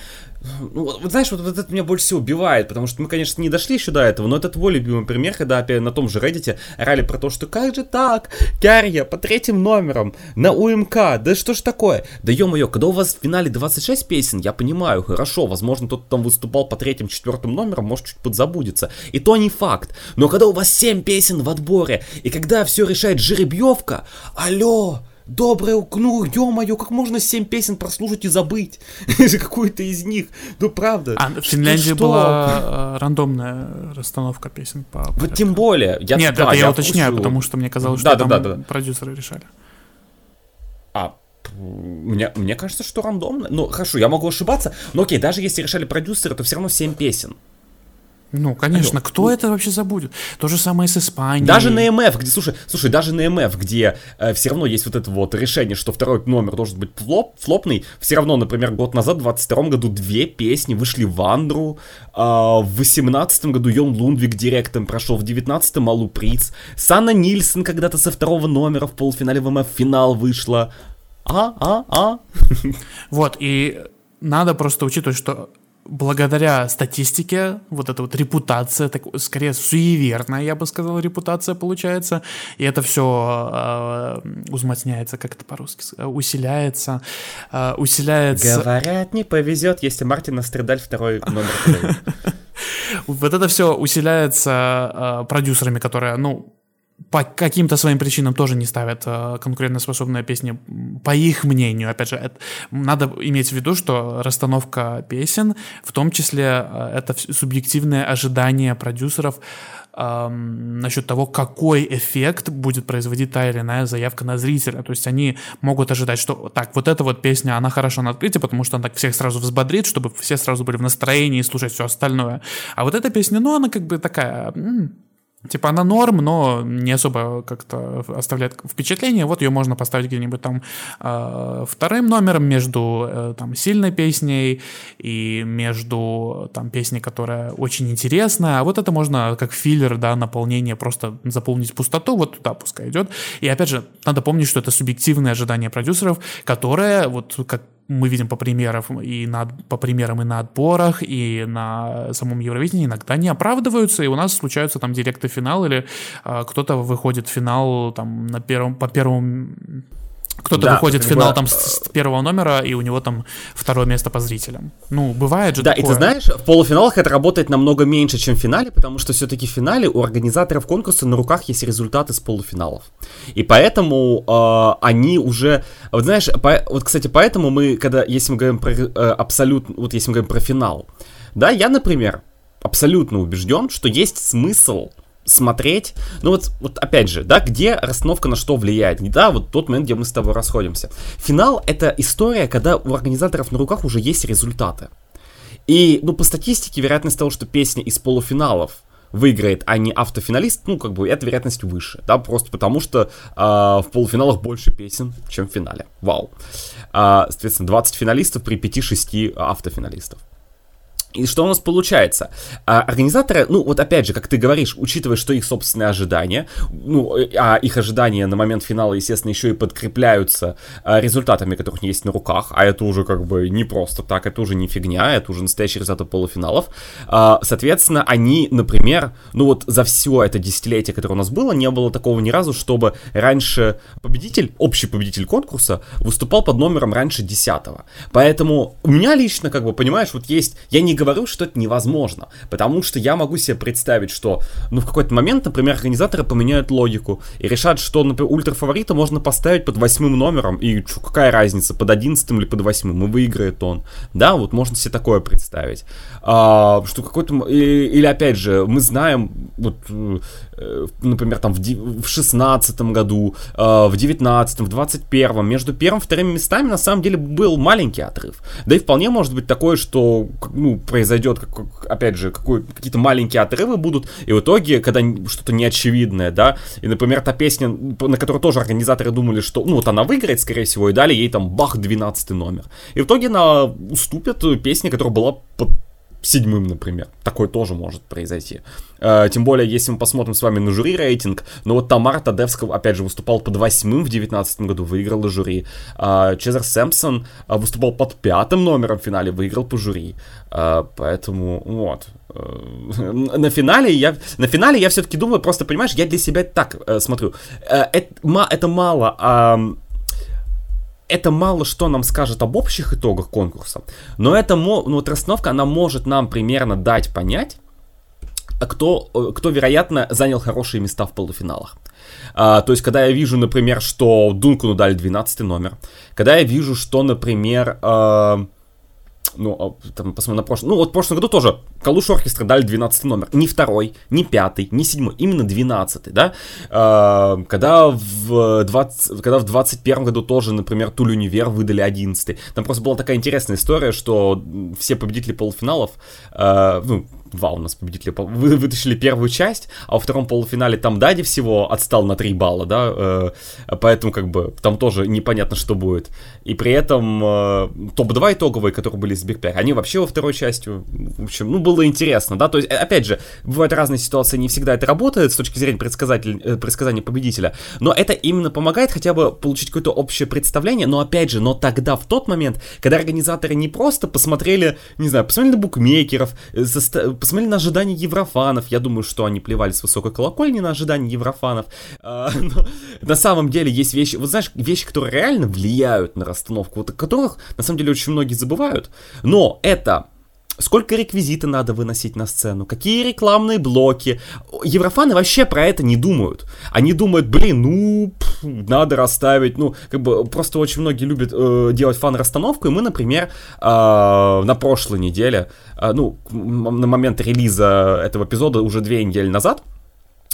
ну, вот, знаешь, вот, вот это меня больше всего убивает, потому что мы, конечно, не дошли еще до этого, но это твой любимый пример, когда опять на том же Reddit орали про то, что как же так, Кярья по третьим номерам на УМК, да что ж такое? Да ё-моё, когда у вас в финале 26 песен, я понимаю, хорошо, возможно, тот, кто там выступал по третьим, четвертым номерам, может чуть подзабудется. И то не факт. Но когда у вас 7 песен в отборе, и когда все решает жеребьевка, алло, Доброе, ну, ё-моё, как можно 7 песен прослушать и забыть? Какую-то из них. Ну, правда. А в Финляндии была э, рандомная расстановка песен по... Вот тем более. Я, Нет, это я, уточняю, потому что мне казалось, что там продюсеры решали. А, мне, мне кажется, что рандомно. Ну, хорошо, я могу ошибаться. Но окей, даже если решали продюсеры, то все равно 7 песен. Ну, конечно, Алло. кто ну, это вообще забудет? То же самое с Испанией. Даже на МФ, где, слушай, слушай, даже на МФ, где э, все равно есть вот это вот решение, что второй номер должен быть флоп, флопный, все равно, например, год назад, в 22 году, две песни вышли в Андру, э, в 18 году Йон Лундвик директом прошел, в 19 Малу Приц, Санна Нильсон когда-то со второго номера в полуфинале в МФ финал вышла. А, а, а. Вот, и надо просто учитывать, что благодаря статистике, вот эта вот репутация, так, скорее суеверная, я бы сказал, репутация получается, и это все э, узматняется, как это по-русски, усиляется, э, усиляется... Говорят, не повезет, если Мартин Астридаль второй номер. Вот это все усиляется э, продюсерами, которые, ну, по каким-то своим причинам тоже не ставят э, конкурентоспособные песни, по их мнению. Опять же, это, надо иметь в виду, что расстановка песен, в том числе э, это субъективное ожидание продюсеров эм, насчет того, какой эффект будет производить та или иная заявка на зрителя. То есть они могут ожидать, что так, вот эта вот песня, она хороша на открытии, потому что она так всех сразу взбодрит, чтобы все сразу были в настроении слушать все остальное. А вот эта песня, ну, она как бы такая... М- Типа она норм, но не особо как-то оставляет впечатление. Вот ее можно поставить где-нибудь там э, вторым номером между э, там сильной песней и между там песней, которая очень интересная. А вот это можно как филлер, да, наполнение, просто заполнить пустоту, вот туда пускай идет. И опять же, надо помнить, что это субъективное ожидание продюсеров, которое вот как мы видим по примерам и на, по примерам и на отборах, и на самом Евровидении иногда не оправдываются, и у нас случаются там директы финал, или а, кто-то выходит в финал там на первом, по первому кто-то да, выходит в финал там с, с первого номера, и у него там второе место по зрителям. Ну, бывает же Да, такое. и ты знаешь, в полуфиналах это работает намного меньше, чем в финале, потому что все-таки в финале у организаторов конкурса на руках есть результаты с полуфиналов. И поэтому э, они уже... Вот знаешь, по, вот, кстати, поэтому мы, когда, если мы говорим про э, абсолютно... Вот если мы говорим про финал, да, я, например, абсолютно убежден, что есть смысл смотреть, ну вот, вот опять же, да, где расстановка на что влияет, да, вот тот момент, где мы с тобой расходимся. Финал — это история, когда у организаторов на руках уже есть результаты. И, ну, по статистике, вероятность того, что песня из полуфиналов выиграет, а не автофиналист, ну, как бы, эта вероятность выше, да, просто потому что э, в полуфиналах больше песен, чем в финале. Вау. Э, соответственно, 20 финалистов при 5-6 автофиналистов. И что у нас получается? А, организаторы, ну вот опять же, как ты говоришь, учитывая, что их собственные ожидания, ну, э, а их ожидания на момент финала, естественно, еще и подкрепляются а, результатами, которых есть на руках, а это уже как бы не просто так, это уже не фигня, это уже настоящий результат полуфиналов. А, соответственно, они, например, ну вот за все это десятилетие, которое у нас было, не было такого ни разу, чтобы раньше победитель, общий победитель конкурса выступал под номером раньше десятого. Поэтому у меня лично, как бы, понимаешь, вот есть, я не говорю, что это невозможно, потому что я могу себе представить, что, ну, в какой-то момент, например, организаторы поменяют логику и решат, что, например, ультрафаворита можно поставить под восьмым номером, и что, какая разница, под одиннадцатым или под восьмым, и выиграет он. Да, вот можно себе такое представить. А, что какой-то... Или, опять же, мы знаем, вот, э, например, там в, в 16 году, э, в 19 в 21 между первым и вторым местами на самом деле был маленький отрыв. Да и вполне может быть такое, что, ну, произойдет, как, опять же, какие-то маленькие отрывы будут, и в итоге, когда что-то неочевидное, да, и, например, та песня, на которую тоже организаторы думали, что, ну, вот она выиграет, скорее всего, и дали ей там бах, 12 номер. И в итоге она уступит песне, которая была под седьмым, например. Такое тоже может произойти. Э, тем более, если мы посмотрим с вами на жюри рейтинг, ну вот Тамара Тадевского, опять же, выступал под восьмым в девятнадцатом году, выиграл жюри. Э, Чезар Сэмпсон э, выступал под пятым номером в финале, выиграл по жюри. Э, поэтому, вот. Э, на финале я, на финале я все-таки думаю, просто, понимаешь, я для себя так э, смотрю. Э, это, это мало... Э, это мало что нам скажет об общих итогах конкурса, но это, ну, вот расстановка, она может нам примерно дать понять, кто, э, кто, вероятно, занял хорошие места в полуфиналах. А, то есть, когда я вижу, например, что Дункану дали 12 номер, когда я вижу, что, например, э, ну, а, там, посмотрим на прошлый, ну, вот в прошлом году тоже Калуш Оркестра дали 12 номер, не второй, не пятый, не седьмой, именно 12, да, э, когда в 20, когда в 21 году тоже, например, Туль Универ выдали 11, там просто была такая интересная история, что все победители полуфиналов, э, ну, два у нас победителя вы, вытащили первую часть, а во втором полуфинале там Дади всего отстал на 3 балла, да, э, поэтому как бы там тоже непонятно, что будет. И при этом э, топ-2 итоговые, которые были с Big 5, они вообще во второй части, в общем, ну, было интересно, да, то есть, опять же, бывают разные ситуации, не всегда это работает с точки зрения предсказатель, э, предсказания победителя, но это именно помогает хотя бы получить какое-то общее представление, но опять же, но тогда, в тот момент, когда организаторы не просто посмотрели, не знаю, посмотрели на букмекеров, э, посмотрели на ожидания еврофанов. Я думаю, что они плевали с высокой колокольни на ожидания еврофанов. А, но на самом деле есть вещи, вот знаешь, вещи, которые реально влияют на расстановку, вот о которых на самом деле очень многие забывают. Но это сколько реквизита надо выносить на сцену, какие рекламные блоки. Еврофаны вообще про это не думают. Они думают, блин, ну, пф, надо расставить, ну, как бы просто очень многие любят э, делать фан-расстановку, и мы, например, э, на прошлой неделе, э, ну, на момент релиза этого эпизода уже две недели назад,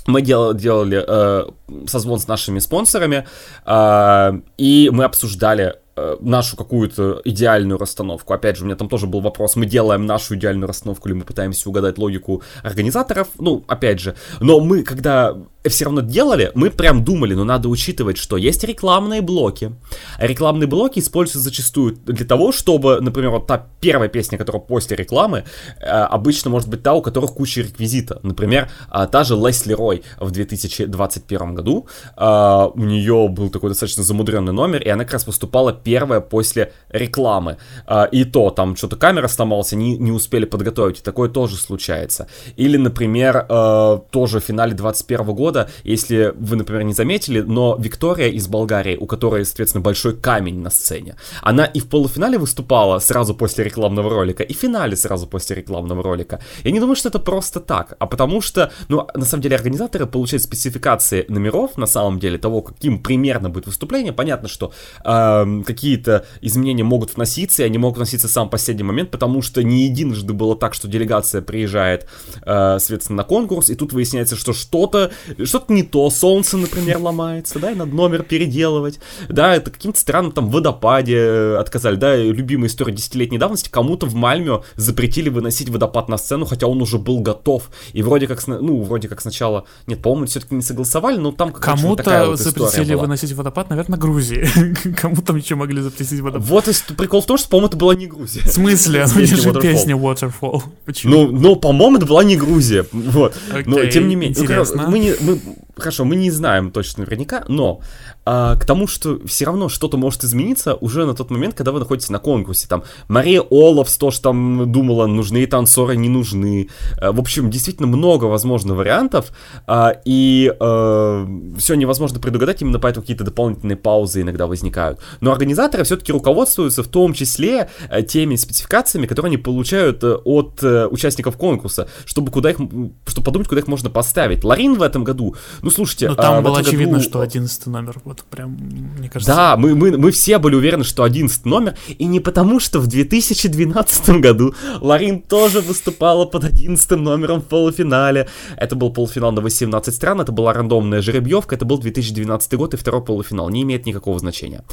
мы дел, делали э, созвон с нашими спонсорами, э, и мы обсуждали нашу какую-то идеальную расстановку. Опять же, у меня там тоже был вопрос, мы делаем нашу идеальную расстановку или мы пытаемся угадать логику организаторов. Ну, опять же, но мы, когда все равно делали, мы прям думали, но надо учитывать, что есть рекламные блоки. рекламные блоки используются зачастую для того, чтобы, например, вот та первая песня, которая после рекламы, э, обычно может быть та, у которых куча реквизита. Например, э, та же Лесли Рой в 2021 году, э, у нее был такой достаточно замудренный номер, и она как раз выступала первая после рекламы. Э, и то, там что-то камера сломалась, не, не успели подготовить, и такое тоже случается. Или, например, э, тоже в финале 21 года года, если вы, например, не заметили, но Виктория из Болгарии, у которой, соответственно, большой камень на сцене, она и в полуфинале выступала сразу после рекламного ролика, и в финале сразу после рекламного ролика. Я не думаю, что это просто так, а потому что, ну, на самом деле, организаторы получают спецификации номеров, на самом деле, того, каким примерно будет выступление. Понятно, что э, какие-то изменения могут вноситься, и они могут вноситься в сам последний момент, потому что не единожды было так, что делегация приезжает, э, соответственно, на конкурс, и тут выясняется, что что-то что-то не то, солнце, например, ломается, да, и надо номер переделывать, да, это каким-то странным там водопаде э, отказали, да, любимая история десятилетней давности, кому-то в Мальме запретили выносить водопад на сцену, хотя он уже был готов, и вроде как, ну, вроде как сначала, нет, по-моему, все-таки не согласовали, но там Кому-то вот запретили выносить водопад, наверное, Грузии, кому там еще могли запретить водопад. Вот и прикол в том, что, по-моему, это была не Грузия. В смысле? Ну, же песня Waterfall. Почему? Ну, ну, по-моему, это была не Грузия, вот, но тем не менее, ну, мы, не, мы, хорошо, мы не знаем точно наверняка, но а, к тому, что все равно что-то может измениться уже на тот момент, когда вы находитесь на конкурсе. Там Мария Олафс тоже там думала, нужны танцоры, не нужны. А, в общем, действительно много, возможно, вариантов, а, и а, все невозможно предугадать, именно поэтому какие-то дополнительные паузы иногда возникают. Но организаторы все-таки руководствуются в том числе а, теми спецификациями, которые они получают а, от а, участников конкурса, чтобы куда их, чтобы подумать, куда их можно поставить. Ларин в этом году, ну слушайте, Но там а, было очевидно, году... что 11 номер. Вот прям, мне кажется... Да, мы, мы, мы все были уверены, что 11 номер, и не потому, что в 2012 году Ларин тоже выступала под 11 номером в полуфинале. Это был полуфинал на 18 стран, это была рандомная жеребьевка, это был 2012 год и второй полуфинал, не имеет никакого значения.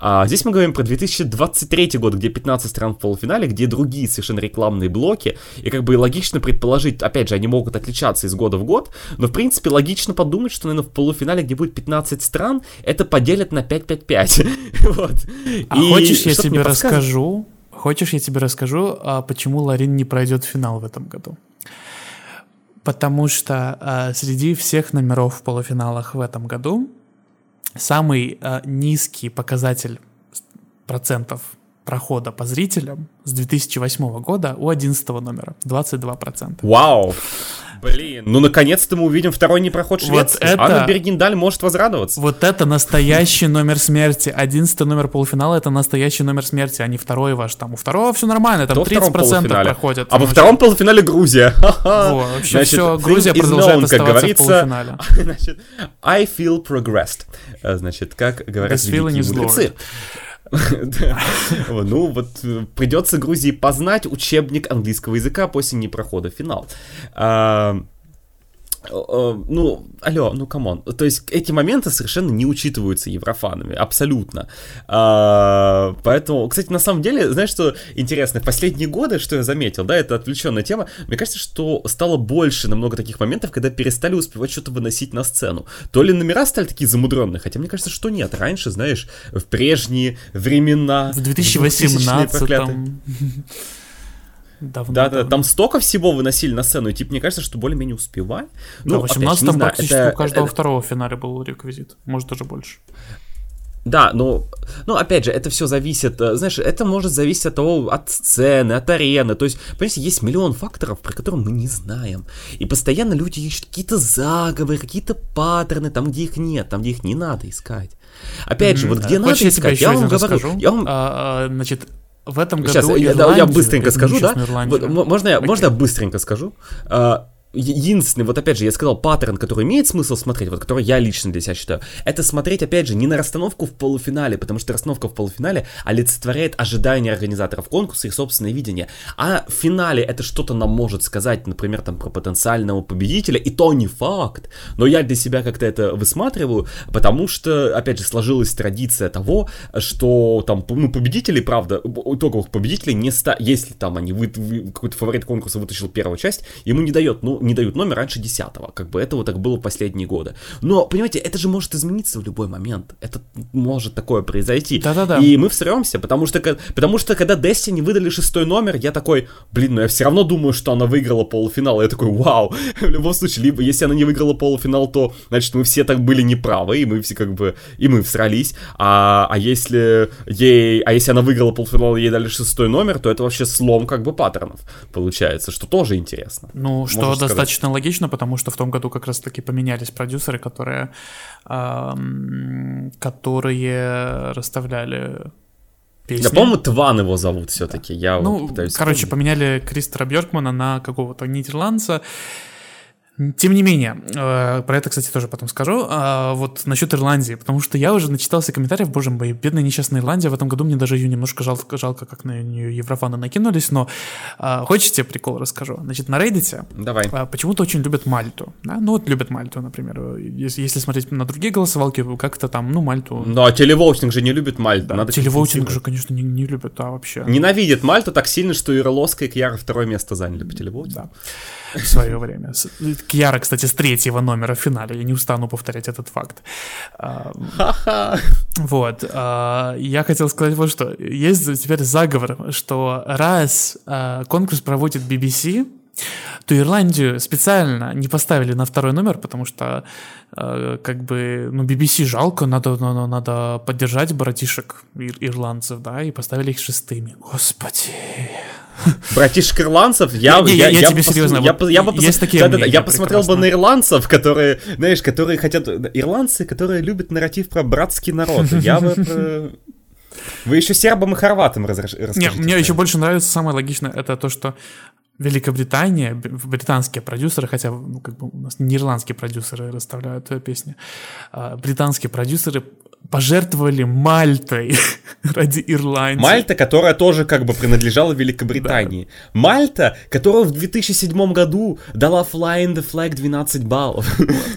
А здесь мы говорим про 2023 год, где 15 стран в полуфинале, где другие совершенно рекламные блоки, и как бы логично предположить, опять же, они могут отличаться из года в год, но в принципе логично подумать, что, наверное, в полуфинале, где будет 15 стран, это поделят на 5-5-5. вот. А и хочешь, я тебе расскажу? Хочешь, я тебе расскажу, а почему Ларин не пройдет финал в этом году? Потому что а, среди всех номеров в полуфиналах в этом году самый а, низкий показатель процентов прохода по зрителям с 2008 года у 11 номера 22%. Вау! Блин, ну наконец-то мы увидим второй непроход Швеции. Вот это... Анна Бергендаль может возрадоваться. Вот это настоящий номер смерти. Одиннадцатый номер полуфинала это настоящий номер смерти, а не второй ваш. Там у второго все нормально, там Кто 30% проходят. А во втором полуфинале Грузия. Во, вообще Значит, все, Грузия продолжает known, оставаться как говорится, в полуфинале. Значит, I feel progressed. Значит, как говорят великие мудрецы. Ну вот э, придется Грузии познать учебник английского языка после непрохода финал. А, ну, алло, ну come on. То есть эти моменты совершенно не учитываются еврофанами, абсолютно. А, поэтому, кстати, на самом деле, знаешь, что интересно, в последние годы, что я заметил, да, это отвлеченная тема, мне кажется, что стало больше намного таких моментов, когда перестали успевать что-то выносить на сцену. То ли номера стали такие замудренные, хотя мне кажется, что нет. Раньше, знаешь, в прежние времена... В 2018 Давно, да, давно. да, там столько всего выносили на сцену, и типа, мне кажется, что более-менее успевай. Ну, да, в 18 там практически это, у каждого это... второго финале был реквизит, может даже больше. Да, но, ну, опять же, это все зависит, э, знаешь, это может зависеть от того, от сцены, от арены, то есть, понимаете, есть миллион факторов, про которые мы не знаем, и постоянно люди ищут какие-то заговоры, какие-то паттерны, там, где их нет, там, где их не надо искать. Опять mm-hmm. же, вот где mm-hmm. надо Хочешь, искать, я, я вам говорю, я вам... А, а, значит, в этом году Сейчас, я, я быстренько скажу, да? Вот, можно, я, можно я быстренько скажу? А, единственный, вот опять же, я сказал, паттерн, который имеет смысл смотреть, вот который я лично для себя считаю, это смотреть, опять же, не на расстановку в полуфинале, потому что расстановка в полуфинале олицетворяет ожидания организаторов конкурса и собственное видение, а в финале это что-то нам может сказать, например, там, про потенциального победителя, и то не факт, но я для себя как-то это высматриваю, потому что, опять же, сложилась традиция того, что там, ну, победители, правда, итоговых победителей не ста... если там они, вы... какой-то фаворит конкурса вытащил первую часть, ему не дает, ну, не дают номер раньше 10 Как бы это вот так было в последние годы. Но, понимаете, это же может измениться в любой момент. Это может такое произойти. Да-да-да. И мы всремся, потому что, потому что когда Destiny выдали шестой номер, я такой, блин, ну я все равно думаю, что она выиграла полуфинал. Я такой, вау. В любом случае, либо если она не выиграла полуфинал, то, значит, мы все так были неправы, и мы все как бы, и мы всрались. А, а если ей, а если она выиграла полуфинал, и ей дали шестой номер, то это вообще слом как бы паттернов получается, что тоже интересно. Ну, что Можешь достаточно логично, потому что в том году как раз-таки поменялись продюсеры, которые, которые расставляли песни. Да, по-моему, Тван его зовут все-таки. Я ну, вот пытаюсь короче, вспомнить. поменяли Кристера Бьоркмана на какого-то нидерландца. Тем не менее, э, про это, кстати, тоже потом скажу. А, вот насчет Ирландии, потому что я уже начитался комментариев, боже мой, бедная несчастная Ирландия, в этом году мне даже ее немножко жалко, жалко как на нее еврофаны накинулись, но а, хочете прикол расскажу? Значит, на Reddit Давай. А, почему-то очень любят Мальту. Да? Ну вот любят Мальту, например. Если, если смотреть на другие голосовалки, как-то там, ну, Мальту... Ну, а телевоутинг же не любит Мальту. Да, Надо телевоутинг же, конечно, не, не любят, да, вообще. Ненавидит Мальту так сильно, что Ирлоска, и Кьяра второе место заняли по телевоутингу. Да в свое время. Кьяра, кстати, с третьего номера в финале. Я не устану повторять этот факт. Вот. А, я хотел сказать вот что. Есть теперь заговор, что раз а, конкурс проводит BBC, то Ирландию специально не поставили на второй номер, потому что э, как бы, ну, BBC жалко, надо, надо, надо поддержать братишек ир- ирландцев, да, и поставили их шестыми. Господи. Братишек ирландцев, я, не, я, я, я тебе серьезно, я, я, бы есть такие да, да, я посмотрел бы на ирландцев, которые, знаешь, которые хотят, ирландцы, которые любят нарратив про братский народ. Я бы вы еще сербам и хорватам расскажите. Мне еще больше нравится самое логичное, это то, что Великобритания, британские продюсеры, хотя ну, как бы у нас не ирландские продюсеры расставляют песни, а британские продюсеры пожертвовали Мальтой ради Ирландии. Мальта, которая тоже как бы принадлежала Великобритании. Да. Мальта, которая в 2007 году дала Fly in the Flag 12 баллов.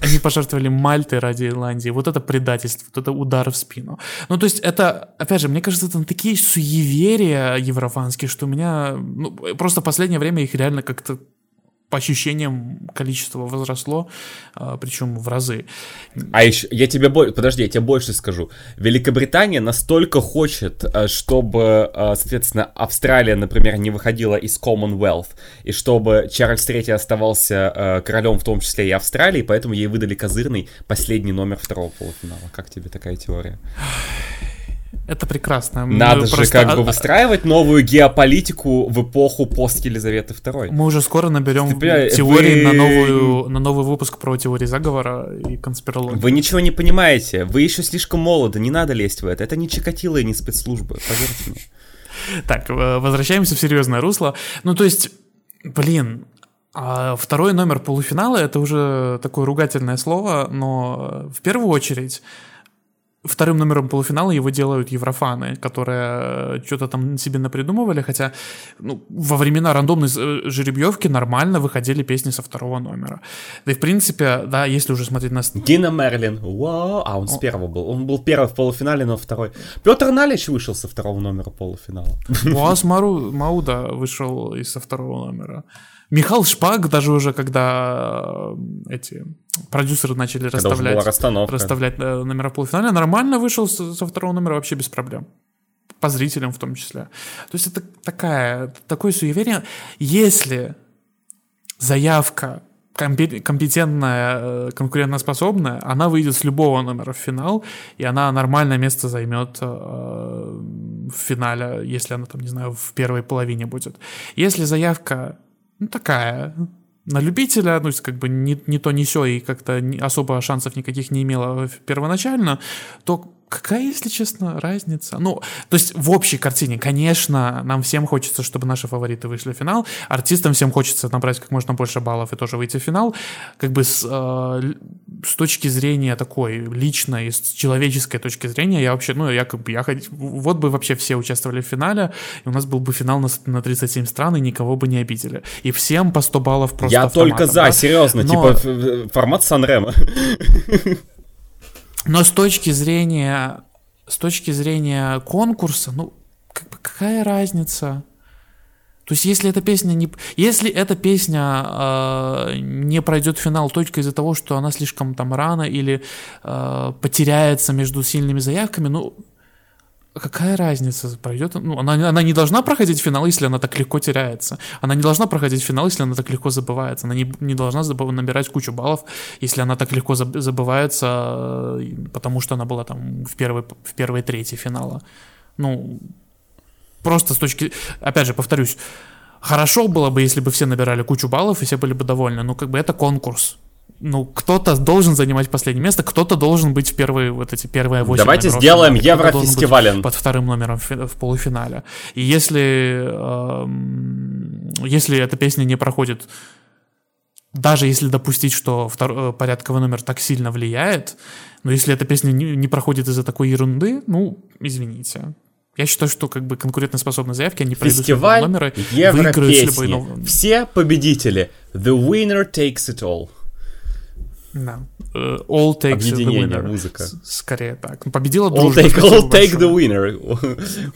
Они пожертвовали Мальтой ради Ирландии. Вот это предательство, вот это удар в спину. Ну, то есть это, опять же, мне кажется, это такие суеверия еврофанские, что у меня, ну, просто в последнее время их реально как-то по ощущениям количество возросло, а, причем в разы. А еще, я тебе больше, подожди, я тебе больше скажу. Великобритания настолько хочет, э, чтобы, э, соответственно, Австралия, например, не выходила из Commonwealth, и чтобы Чарльз III оставался э, королем, в том числе и Австралии, поэтому ей выдали козырный последний номер второго полуфинала. Как тебе такая теория? Это прекрасно. Надо же просто... как бы выстраивать новую геополитику в эпоху пост Елизаветы II. Мы уже скоро наберем Ты, теории вы... на, новую, на новый выпуск про теории заговора и конспирологии. Вы ничего не понимаете. Вы еще слишком молоды, не надо лезть в это. Это не Чикатило и не спецслужбы, поверьте мне. Так, э, возвращаемся в серьезное русло. Ну, то есть, блин, а второй номер полуфинала это уже такое ругательное слово, но в первую очередь Вторым номером полуфинала его делают еврофаны, которые э, что-то там себе напридумывали, хотя ну, во времена рандомной э, жеребьевки нормально выходили песни со второго номера. Да и в принципе, да, если уже смотреть на... Дина Мерлин, вау, а он с первого был, он был первый в полуфинале, но второй. Петр Налич вышел со второго номера полуфинала. Уаз Мару, Мауда вышел из со второго номера. Михаил Шпак даже уже, когда э, эти продюсеры начали когда расставлять, расставлять э, номера в полуфинале, нормально вышел со второго номера вообще без проблем. По зрителям в том числе. То есть это такая, такое суеверие. Если заявка компетентная, э, конкурентоспособная, она выйдет с любого номера в финал, и она нормальное место займет э, в финале, если она там, не знаю, в первой половине будет. Если заявка ну, такая, на любителя, ну, как бы не, не то, не все, и как-то особо шансов никаких не имела первоначально, то какая, если честно, разница? Ну, то есть в общей картине, конечно, нам всем хочется, чтобы наши фавориты вышли в финал, артистам всем хочется набрать как можно больше баллов и тоже выйти в финал. Как бы с, э, с точки зрения такой личной, с человеческой точки зрения, я вообще, ну, я как бы, я вот бы вообще все участвовали в финале, и у нас был бы финал на, на 37 стран, и никого бы не обидели. И всем по 100 баллов просто Я только за, да? серьезно, Но... типа формат Санрема. Но с точки зрения, с точки зрения конкурса, ну, как бы какая разница? То есть, если эта песня не, если эта песня э, не пройдет финал только из-за того, что она слишком там рано или э, потеряется между сильными заявками, ну какая разница, пройдет? Ну, она, она не должна проходить финал, если она так легко теряется. Она не должна проходить финал, если она так легко забывается. Она не, не должна забыв, набирать кучу баллов, если она так легко забывается, потому что она была там в первой, в первой трети финала. Ну, просто с точки... Опять же, повторюсь, хорошо было бы, если бы все набирали кучу баллов и все были бы довольны. Но как бы это конкурс ну, кто-то должен занимать последнее место, кто-то должен быть в первые, вот эти первые восемь Давайте номеров, сделаем Еврофестивален. Под вторым номером в, в полуфинале. И если, э, если эта песня не проходит, даже если допустить, что втор, э, порядковый номер так сильно влияет, но если эта песня не, не проходит из-за такой ерунды, ну, извините. Я считаю, что как бы конкурентоспособные заявки, они пройдут номеры, выиграют с любой новой. Все победители. The winner takes it all. Да. Uh, all takes Объединение, the winner. музыка. Скорее так. Ну, победила all дружба. Take, all take the winner.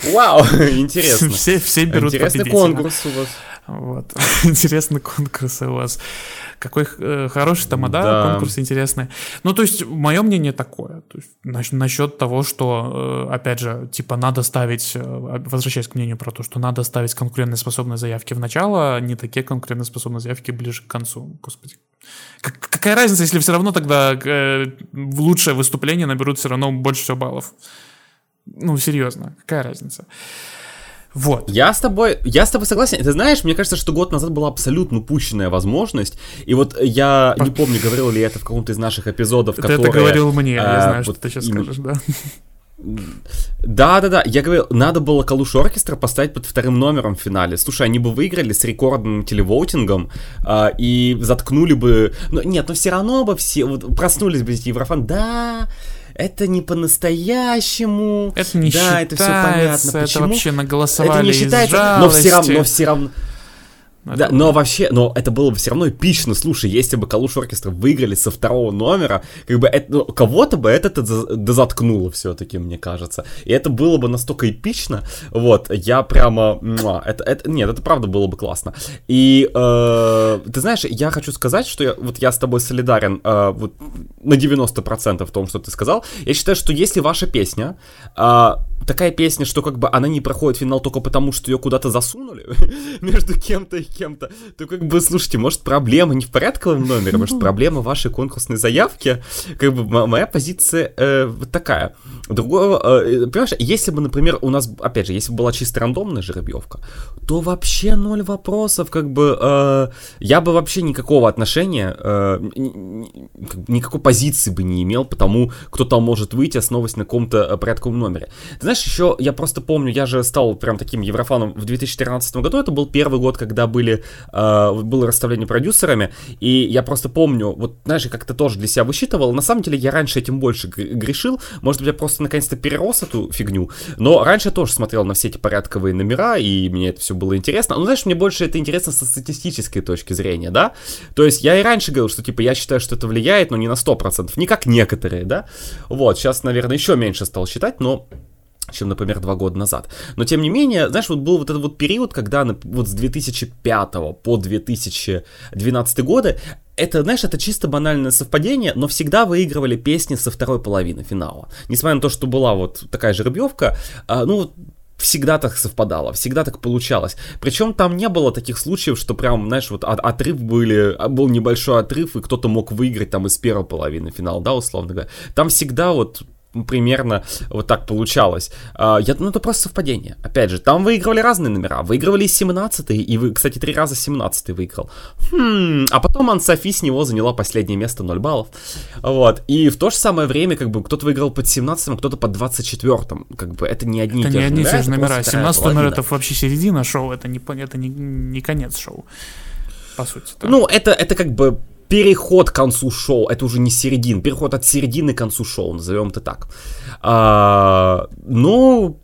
Вау, интересно. все, все берут Интересный конкурс у вас. Вот. Интересный конкурс у вас. Какой э, хороший тамада, да. конкурс интересный. Ну, то есть, мое мнение такое. То есть, на, насчет того, что, э, опять же, типа, надо ставить, э, возвращаясь к мнению про то, что надо ставить конкурентоспособные заявки в начало, а не такие конкурентоспособные заявки ближе к концу. Господи. Как, какая разница, если все равно тогда э, в лучшее выступление наберут все равно больше всего баллов? Ну, серьезно, какая разница? Вот. Я с тобой, я с тобой согласен. Ты знаешь, мне кажется, что год назад была абсолютно упущенная возможность. И вот я не помню, говорил ли это в каком-то из наших эпизодов, которые... Ты это говорил мне, а, я знаю, вот что ты сейчас скажешь, да. Да, да, да. Я говорил, надо было Калуш Оркестра поставить под вторым номером в финале. Слушай, они бы выиграли с рекордным телевоутингом э, и заткнули бы. Ну, нет, но все равно бы все вот, проснулись бы эти еврофан. Да, это не по-настоящему. Это не да, считается, это все понятно. Почему? Это вообще наголосовали Это не считается, но все равно, но все равно. Да, но вообще, но это было бы все равно эпично. Слушай, если бы Калуш Оркестра выиграли со второго номера, как бы это, ну, кого-то бы это дозаткнуло все-таки, мне кажется. И это было бы настолько эпично. Вот, я прямо... Это, это, нет, это правда было бы классно. И э, ты знаешь, я хочу сказать, что я, вот я с тобой солидарен э, вот, на 90% в том, что ты сказал. Я считаю, что если ваша песня э, такая песня, что как бы она не проходит финал только потому, что ее куда-то засунули между кем-то и кем-то, то как бы, слушайте, может проблема не в порядковом номере, может проблема вашей конкурсной заявки, как бы моя позиция э, такая. Другое, э, понимаешь, если бы, например, у нас, опять же, если бы была чисто рандомная жеребьевка, то вообще ноль вопросов, как бы, э, я бы вообще никакого отношения, э, никакой позиции бы не имел, потому кто там может выйти, основываясь на каком-то э, порядковом номере. Ты знаешь, еще, я просто помню, я же стал прям таким еврофаном в 2013 году, это был первый год, когда были, э, было расставление продюсерами, и я просто помню, вот, знаешь, как-то тоже для себя высчитывал, на самом деле я раньше этим больше грешил, может быть, я просто наконец-то перерос эту фигню, но раньше я тоже смотрел на все эти порядковые номера, и мне это все было интересно, ну, знаешь, мне больше это интересно со статистической точки зрения, да, то есть я и раньше говорил, что, типа, я считаю, что это влияет, но не на 100%, не как некоторые, да, вот, сейчас, наверное, еще меньше стал считать, но чем, например, два года назад. Но, тем не менее, знаешь, вот был вот этот вот период, когда вот с 2005 по 2012 годы, это, знаешь, это чисто банальное совпадение, но всегда выигрывали песни со второй половины финала. Несмотря на то, что была вот такая жеребьевка, а, ну, всегда так совпадало, всегда так получалось. Причем там не было таких случаев, что прям, знаешь, вот отрыв были, был небольшой отрыв, и кто-то мог выиграть там из первой половины финала, да, условно говоря. Там всегда вот примерно вот так получалось. А, я, ну, это просто совпадение. Опять же, там выигрывали разные номера. Выигрывали 17 и, вы, кстати, три раза 17 выиграл. Хм, а потом Ансофи с него заняла последнее место 0 баллов. Вот. И в то же самое время, как бы, кто-то выиграл под 17 а кто-то под 24 Как бы, это не одни это и те не одни те же номера. 17 номер это вообще середина шоу, это не, это не, не конец шоу. По сути. Да. Ну, это, это как бы переход к концу шоу, это уже не середин, переход от середины к концу шоу, назовем это так. А, ну,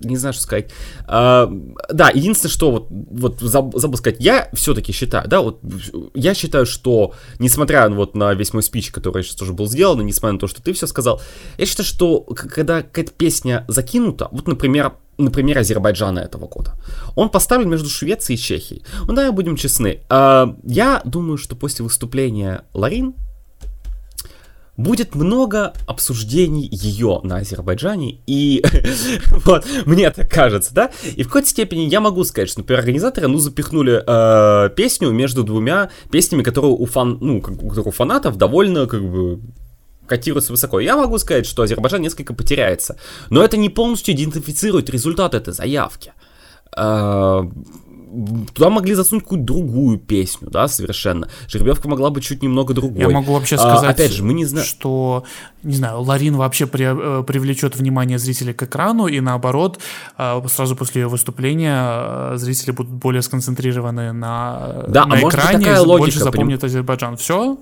не знаю, что сказать. А, да, единственное, что вот, вот забыл сказать, я все-таки считаю, да, вот я считаю, что, несмотря вот на весь мой спич, который сейчас тоже был сделан, несмотря на то, что ты все сказал, я считаю, что когда какая-то песня закинута, вот, например, например, Азербайджана этого года. Он поставлен между Швецией и Чехией. Ну, да, будем честны. А, я думаю, что после выступления Ларин будет много обсуждений ее на Азербайджане, и вот, мне так кажется, да, и в какой-то степени я могу сказать, что, например, организаторы, ну, запихнули э, песню между двумя песнями, которые у, фан, ну, у фанатов довольно, как бы, котируется высоко. Я могу сказать, что Азербайджан несколько потеряется, но это не полностью идентифицирует результат этой заявки. А, туда могли засунуть какую-то другую песню, да, совершенно. Жеребьевка могла быть чуть немного другой. Я могу вообще сказать, а, опять же, мы не знаем, что, не знаю, Ларин вообще при, э, привлечет внимание зрителей к экрану, и наоборот, э, сразу после ее выступления э, зрители будут более сконцентрированы на, да, на а экране, может, такая логика, больше запомнят поним... Азербайджан. Все?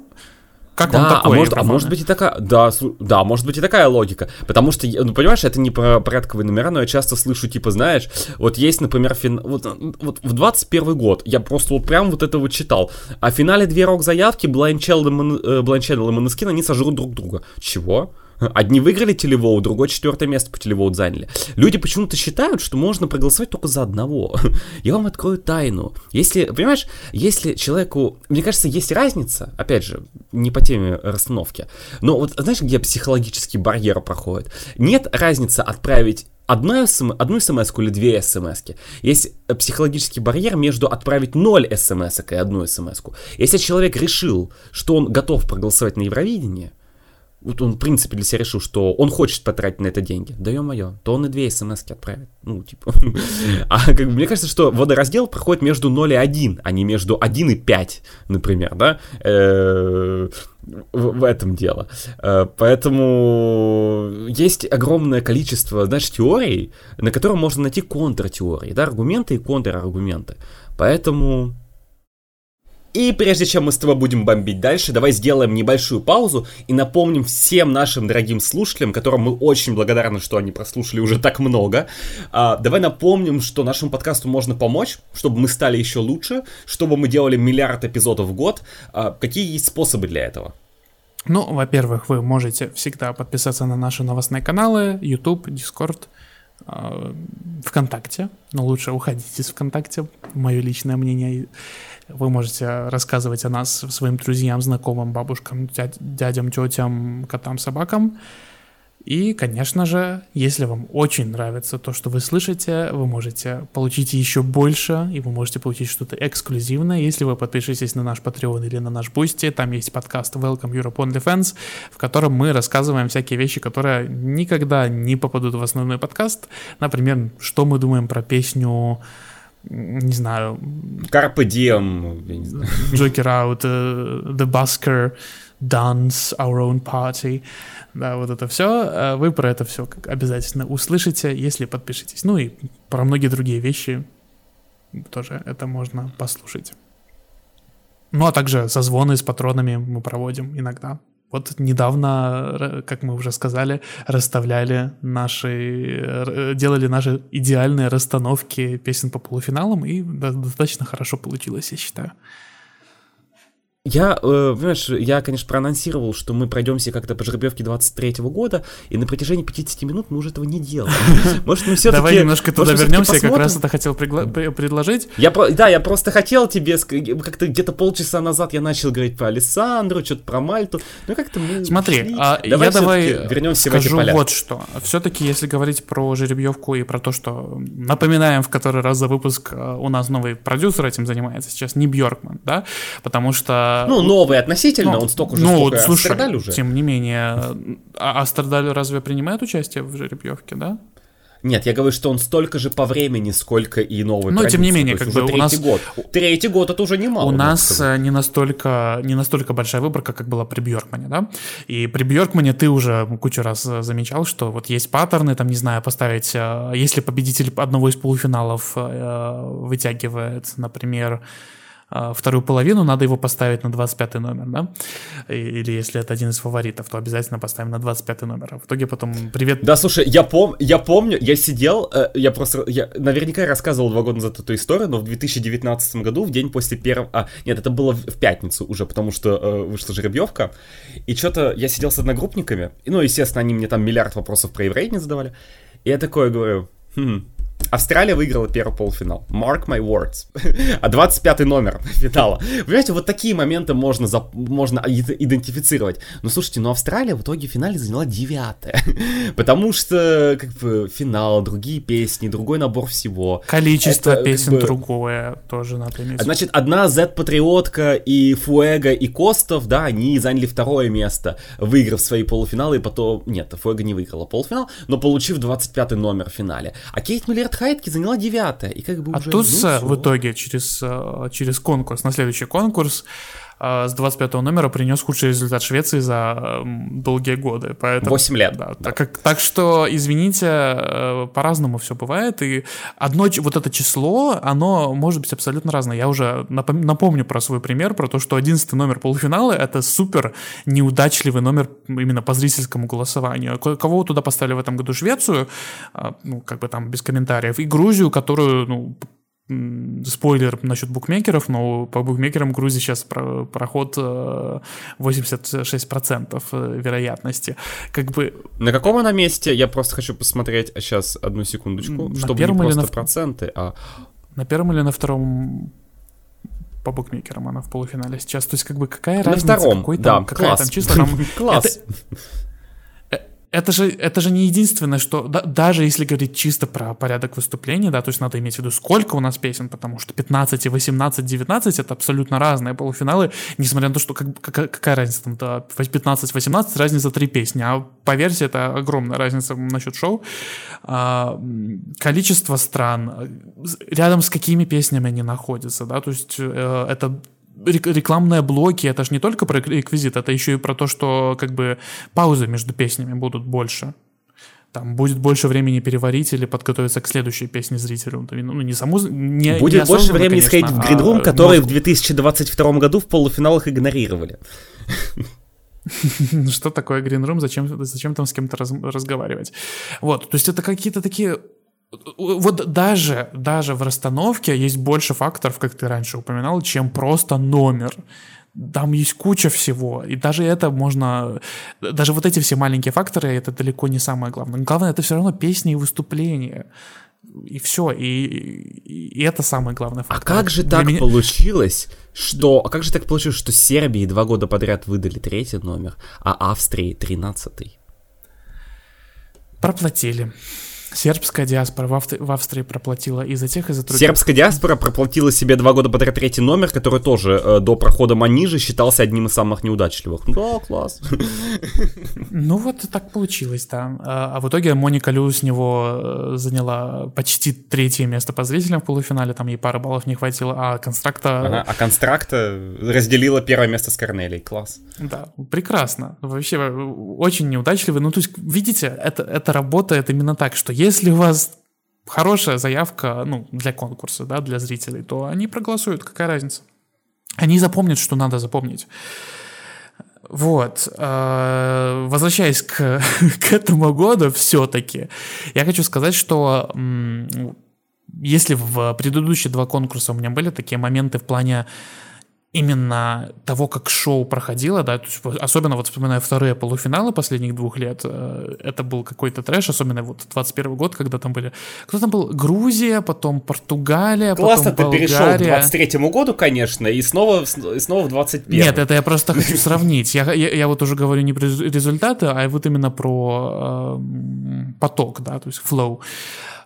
Как да, вам такое? А может, а может быть и такая, да, да, может быть и такая логика, потому что, ну понимаешь, это не про порядковые номера, но я часто слышу, типа, знаешь, вот есть, например, фин... вот, вот в 21 год я просто вот прям вот это вот читал, а в финале две рок-заявки Блайнчелл и, Мон... Э, и они сожрут друг друга. Чего? Одни выиграли телевоу, другой четвертое место по телевоу заняли. Люди почему-то считают, что можно проголосовать только за одного. Я вам открою тайну. Если, понимаешь, если человеку... Мне кажется, есть разница, опять же, не по теме расстановки, но вот знаешь, где психологический барьер проходит? Нет разницы отправить одну, СМ, одну смс или две смс. Есть психологический барьер между отправить 0 смс и одну смс. Если человек решил, что он готов проголосовать на Евровидение, вот он, в принципе, для себя решил, что он хочет потратить на это деньги, да ё-моё, то он и две смс отправит. Ну, типа. а как бы, мне кажется, что водораздел проходит между 0 и 1, а не между 1 и 5, например, да? Э, в, этом дело. Э, поэтому есть огромное количество, знаешь, теорий, на котором можно найти контртеории, да, аргументы и контраргументы. Поэтому и прежде чем мы с тобой будем бомбить дальше, давай сделаем небольшую паузу и напомним всем нашим дорогим слушателям, которым мы очень благодарны, что они прослушали уже так много. А, давай напомним, что нашему подкасту можно помочь, чтобы мы стали еще лучше, чтобы мы делали миллиард эпизодов в год. А, какие есть способы для этого? Ну, во-первых, вы можете всегда подписаться на наши новостные каналы, YouTube, Discord, а, ВКонтакте. Но лучше уходить из ВКонтакте, мое личное мнение. Вы можете рассказывать о нас своим друзьям, знакомым, бабушкам, дядям, тетям, котам, собакам. И, конечно же, если вам очень нравится то, что вы слышите, вы можете получить еще больше, и вы можете получить что-то эксклюзивное, если вы подпишетесь на наш Patreon или на наш Boosty. Там есть подкаст Welcome Europe on Defense, в котором мы рассказываем всякие вещи, которые никогда не попадут в основной подкаст. Например, что мы думаем про песню не знаю... Carpe Diem. Joker Out, uh, The Busker, Dance, Our Own Party. Да, вот это все. Э, вы про это все обязательно услышите, если подпишетесь. Ну и про многие другие вещи тоже это можно послушать. Ну а также созвоны с патронами мы проводим иногда. Вот недавно, как мы уже сказали, расставляли наши, делали наши идеальные расстановки песен по полуфиналам, и достаточно хорошо получилось, я считаю. Я, э, понимаешь, я, конечно, проанонсировал, что мы пройдемся как-то по жеребьевке 23 года, и на протяжении 50 минут мы уже этого не делаем. Может, мы все-таки... Давай немножко туда вернемся, я как раз это хотел предложить. Я, да, я просто хотел тебе, как-то где-то полчаса назад я начал говорить про Александру, что-то про Мальту, ну как-то мы... Смотри, а я давай вернемся скажу вот что. Все-таки, если говорить про жеребьевку и про то, что напоминаем в который раз за выпуск, э, у нас новый продюсер этим занимается сейчас, не Бьоркман, да, потому что А, ну, новый относительно, ну, он столько же, ну, сколько слушай, уже. Тем не менее, а Астердаль разве принимает участие в жеребьевке, да? Нет, я говорю, что он столько же по времени, сколько и новый. Но тем не менее, как бы у нас год. Третий год это уже немало. У нас э, не настолько не настолько большая выборка, как была при Бьоркмане, да. И при Бьоркмане ты уже кучу раз э, замечал, что вот есть паттерны, там не знаю, поставить, э, если победитель одного из полуфиналов вытягивает, например вторую половину, надо его поставить на 25 номер, да? Или если это один из фаворитов, то обязательно поставим на 25 номер. А в итоге потом привет. Да, слушай, я, пом я помню, я сидел, э, я просто, я наверняка рассказывал два года назад эту историю, но в 2019 году, в день после первого, а, нет, это было в пятницу уже, потому что э, вышла жеребьевка, и что-то я сидел с одногруппниками, и, ну, естественно, они мне там миллиард вопросов про евреев не задавали, и я такое говорю, хм, Австралия выиграла первый полуфинал. Mark my words. а 25 номер финала. Понимаете, вот такие моменты можно, за, можно идентифицировать. Но слушайте, но Австралия в итоге в финале заняла девятое. Потому что, как бы, финал, другие песни, другой набор всего. Количество Это, песен как бы... другое тоже надо иметь. Значит, одна Z-патриотка и Фуэга и Костов, да, они заняли второе место, выиграв свои полуфиналы, и потом... Нет, Фуэга не выиграла полуфинал, но получив 25 номер в финале. А Кейт Миллер от Хайтки заняла девятое. И как бы а уже, тут ну, в итоге через, э, через конкурс, на следующий конкурс, э, с 25 номера принес худший результат Швеции за долгие годы. Поэтому, 8 лет. Да, да. Так, так что, извините, э, по-разному все бывает. И одно вот это число, оно может быть абсолютно разное. Я уже напомню про свой пример, про то, что 11 номер полуфинала — это супер неудачливый номер именно по зрительскому голосованию. Кого туда поставили в этом году? Швецию, а, ну, как бы там без комментариев, и Грузию, которую, ну, спойлер насчет букмекеров, но по букмекерам Грузии сейчас про, проход 86% э, э, вероятности. Как бы... На каком она месте? Я просто хочу посмотреть сейчас одну секундочку, на чтобы первом не просто на... проценты, а... На первом или на втором по букмекерам она в полуфинале сейчас. То есть, как бы какая на разница? Втором, какой там, да, какая класс. там числа? Там, класс. Это, это же, это же не единственное, что да, даже если говорить чисто про порядок выступления, да, то есть надо иметь в виду, сколько у нас песен, потому что 15, 18, 19 это абсолютно разные полуфиналы, несмотря на то, что как, какая, какая разница там, да, 15-18, разница три песни, а по версии это огромная разница насчет шоу. А, количество стран, рядом с какими песнями они находятся, да, то есть э, это рекламные блоки, это же не только про реквизит, это еще и про то, что как бы паузы между песнями будут больше. Там будет больше времени переварить или подготовиться к следующей песне зрителю. Ну, не саму... Не, будет не больше времени конечно, сходить в Гридрум, а, который мозг... в 2022 году в полуфиналах игнорировали. Что такое Green Зачем, зачем там с кем-то раз, разговаривать? Вот, то есть это какие-то такие вот даже, даже в расстановке есть больше факторов, как ты раньше упоминал, чем просто номер. Там есть куча всего, и даже это можно, даже вот эти все маленькие факторы, это далеко не самое главное. Главное, это все равно песни и выступления. И все, и, и, и это самое главное. А как же так меня... получилось, что, а как же так получилось, что Сербии два года подряд выдали третий номер, а Австрии тринадцатый? Проплатили. Сербская диаспора в, Австри- в Австрии проплатила и за тех, и за других. Сербская диаспора проплатила себе два года подряд третий номер, который тоже э, до прохода Манижи считался одним из самых неудачливых. Да, класс. Ну вот так получилось, да. А, а в итоге Моника Лю с него э, заняла почти третье место по зрителям в полуфинале, там ей пары баллов не хватило, а Констракта... А Констракта разделила первое место с Корнелией, класс. Да, прекрасно. Вообще очень неудачливый. Ну то есть, видите, это, это работает именно так, что если у вас хорошая заявка, ну, для конкурса, да, для зрителей, то они проголосуют, какая разница? Они запомнят, что надо запомнить. Вот. Э, возвращаясь к, к этому году все-таки, я хочу сказать, что если в предыдущие два конкурса у меня были такие моменты в плане именно того, как шоу проходило, да, есть, особенно вот вспоминая вторые полуфиналы последних двух лет, э, это был какой-то трэш, особенно вот 21 год, когда там были, кто там был, Грузия, потом Португалия, Классно потом ты перешел к 23 году, конечно, и снова, и снова в 21 Нет, это я просто хочу сравнить, я, я, я вот уже говорю не про результаты, а вот именно про э, поток, да, то есть flow.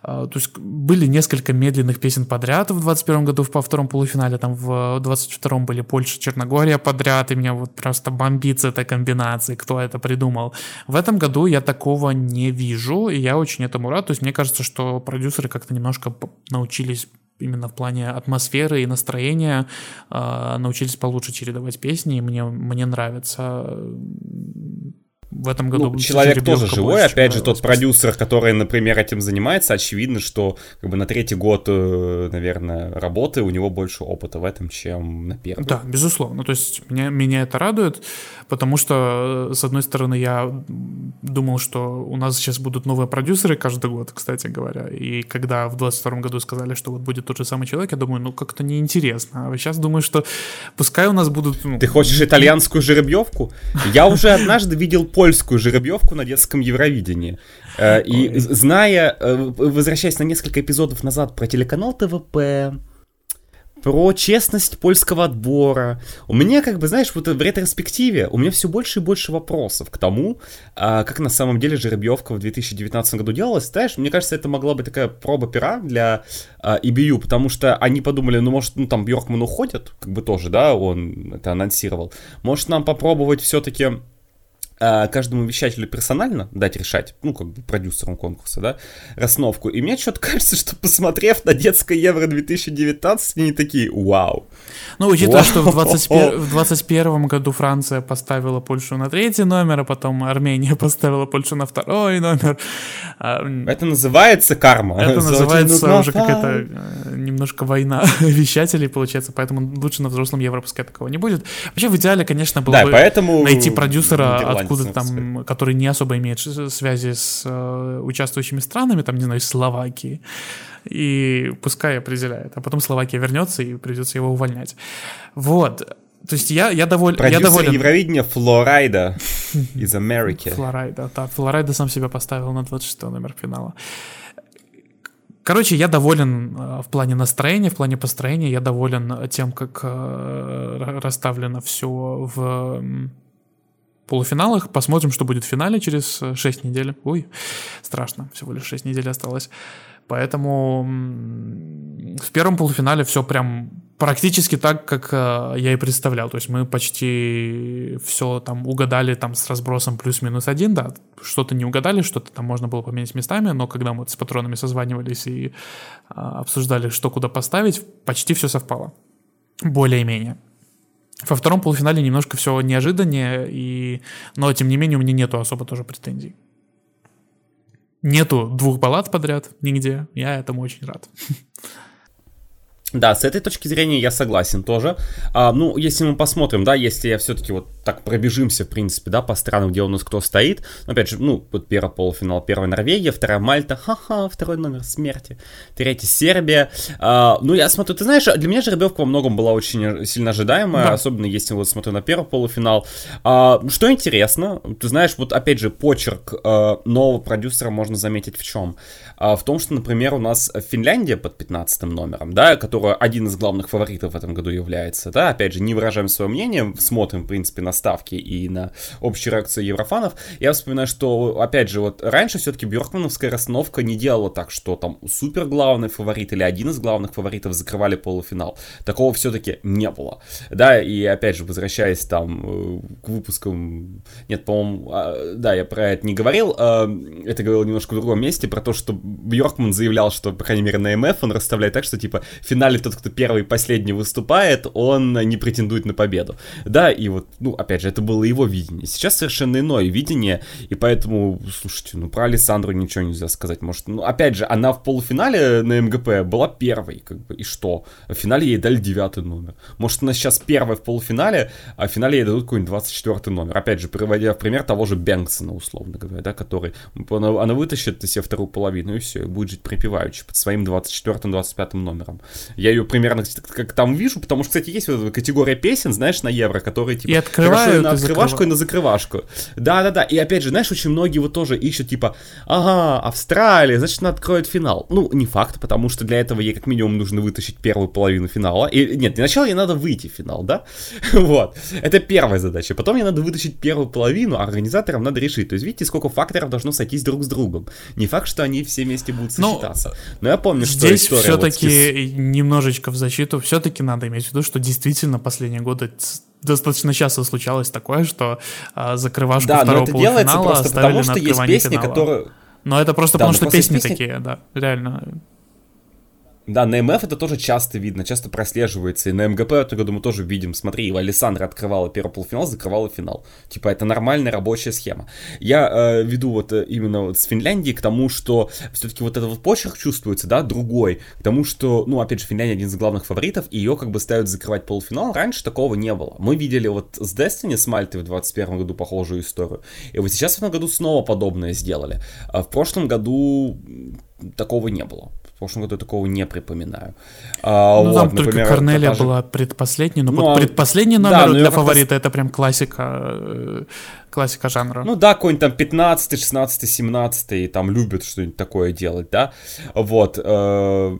То есть были несколько медленных песен подряд в 21 году во втором полуфинале, там в 22 были Польша, Черногория подряд, и меня вот просто бомбит с этой комбинации, кто это придумал. В этом году я такого не вижу, и я очень этому рад. То есть мне кажется, что продюсеры как-то немножко научились именно в плане атмосферы и настроения э, научились получше чередовать песни, и мне, мне нравится в этом году. Ну, человек тоже живой, опять же, тот продюсер, который, например, этим занимается, очевидно, что как бы на третий год, э, наверное, работы у него больше опыта в этом, чем на первый. Да, безусловно. То есть меня, меня это радует, потому что, с одной стороны, я думал, что у нас сейчас будут новые продюсеры каждый год, кстати говоря, и когда в 22 году сказали, что вот будет тот же самый человек, я думаю, ну как-то неинтересно. А сейчас думаю, что пускай у нас будут... Ну... Ты хочешь итальянскую жеребьевку? Я уже однажды видел польскую жеребьевку на детском Евровидении. Э, и зная, э, возвращаясь на несколько эпизодов назад про телеканал ТВП, про честность польского отбора. У меня, как бы, знаешь, вот в ретроспективе у меня все больше и больше вопросов к тому, а, как на самом деле жеребьевка в 2019 году делалась. Знаешь, мне кажется, это могла быть такая проба пера для а, EBU, потому что они подумали, ну, может, ну, там Бьоркман уходит, как бы тоже, да, он это анонсировал. Может, нам попробовать все-таки а, каждому вещателю персонально дать решать, ну, как бы продюсерам конкурса, да, расновку. И мне что-то кажется, что посмотрев на детское Евро 2019, они такие, вау. Ну, учитывая, что в 21, в 21 году Франция поставила Польшу на третий номер, а потом Армения поставила Польшу на второй номер. А, это называется карма. Это называется уже какая-то немножко война вещателей, получается, поэтому лучше на взрослом Евро пускай такого не будет. Вообще, в идеале, конечно, было да, бы поэтому найти продюсера откуда там, который не особо имеет связи с э, участвующими странами, там, не знаю, Словакии, и пускай определяет. А потом Словакия вернется и придется его увольнять. Вот. То есть я, я, доволь, Продюсер я доволен... Евровидения Флорайда из Америки. Флорайда, да. Флорайда сам себя поставил на 26 номер финала. Короче, я доволен э, в плане настроения, в плане построения, я доволен тем, как э, расставлено все в полуфиналах. Посмотрим, что будет в финале через 6 недель. Ой, страшно, всего лишь 6 недель осталось. Поэтому в первом полуфинале все прям практически так, как э, я и представлял. То есть мы почти все там угадали там с разбросом плюс-минус один, да, что-то не угадали, что-то там можно было поменять местами, но когда мы с патронами созванивались и а, обсуждали, что куда поставить, почти все совпало. Более-менее. Во втором полуфинале немножко все неожиданнее, и... но тем не менее у меня нету особо тоже претензий. Нету двух баллад подряд нигде, я этому очень рад. Да, с этой точки зрения я согласен тоже. А, ну, если мы посмотрим, да, если я все-таки вот так пробежимся, в принципе, да, по странам, где у нас кто стоит. Опять же, ну, вот первый полуфинал, первая Норвегия, вторая Мальта, ха-ха, второй номер смерти, третий Сербия. А, ну, я смотрю, ты знаешь, для меня жеребьевка во многом была очень сильно ожидаемая, да. особенно если вот смотрю на первый полуфинал. А, что интересно, ты знаешь, вот опять же, почерк а, нового продюсера можно заметить в чем? А, в том, что, например, у нас Финляндия под 15 номером, да, которого один из главных фаворитов в этом году является, да, опять же, не выражаем свое мнение, смотрим, в принципе, на ставки и на общую реакцию еврофанов, я вспоминаю, что, опять же, вот раньше все-таки Бьоркмановская расстановка не делала так, что там супер главный фаворит или один из главных фаворитов закрывали полуфинал. Такого все-таки не было, да, и опять же, возвращаясь там э, к выпускам, нет, по-моему, а, да, я про это не говорил, а, это говорил немножко в другом месте, про то, что Бьоркман заявлял, что, по крайней мере, на МФ он расставляет так, что, типа, в финале тот, кто первый и последний выступает, он не претендует на победу. Да, и вот, ну, опять же, это было его видение. Сейчас совершенно иное видение, и поэтому, слушайте, ну, про Александру ничего нельзя сказать. Может, ну, опять же, она в полуфинале на МГП была первой, как бы, и что? В финале ей дали девятый номер. Может, она сейчас первая в полуфинале, а в финале ей дадут какой-нибудь 24 номер. Опять же, приводя в пример того же Бэнксона, условно говоря, да, который, она, она вытащит из себя вторую половину, и все, и будет жить припеваючи под своим 24-25 номером. Я ее примерно как там вижу, потому что, кстати, есть вот эта категория песен, знаешь, на евро, которые типа И открывает и на открывашку, и на закрывашку. Да-да-да, и опять же, знаешь, очень многие вот тоже ищут, типа, ага, Австралия, значит, она откроет финал. Ну, не факт, потому что для этого ей как минимум нужно вытащить первую половину финала. И, нет, сначала ей надо выйти в финал, да? вот, это первая задача. Потом ей надо вытащить первую половину, а организаторам надо решить. То есть, видите, сколько факторов должно сойтись друг с другом. Не факт, что они все вместе будут ну, сочетаться. Но я помню, что здесь все-таки вот... немножечко в защиту, все-таки надо иметь в виду, что действительно последние годы достаточно часто случалось такое, что а, закрывашку да, второго но это полуфинала делается просто потому, что есть песни, финала. которые... Но это просто да, потому, что песни, песни такие, да, реально. Да, на МФ это тоже часто видно, часто прослеживается. И на МГП этом году мы тоже видим. Смотри, Александра открывала первый полуфинал, закрывала финал. Типа, это нормальная рабочая схема. Я э, веду вот э, именно вот с Финляндии к тому, что все-таки вот этот вот почерк чувствуется, да, другой. К тому, что, ну, опять же, Финляндия один из главных фаворитов, и ее как бы ставят закрывать полуфинал. Раньше такого не было. Мы видели вот с Destiny, с Мальтой в 2021 году похожую историю. И вот сейчас в этом году снова подобное сделали. А в прошлом году такого не было. В прошлом году такого не припоминаю. А, ну, вот, там например, только Корнелия даже... была предпоследней, но ну, вот а предпоследний номер да, для фаворита это прям классика, э, классика жанра. Ну да, какой-нибудь там 15, 16, 17 там любят что-нибудь такое делать, да. Вот. Э,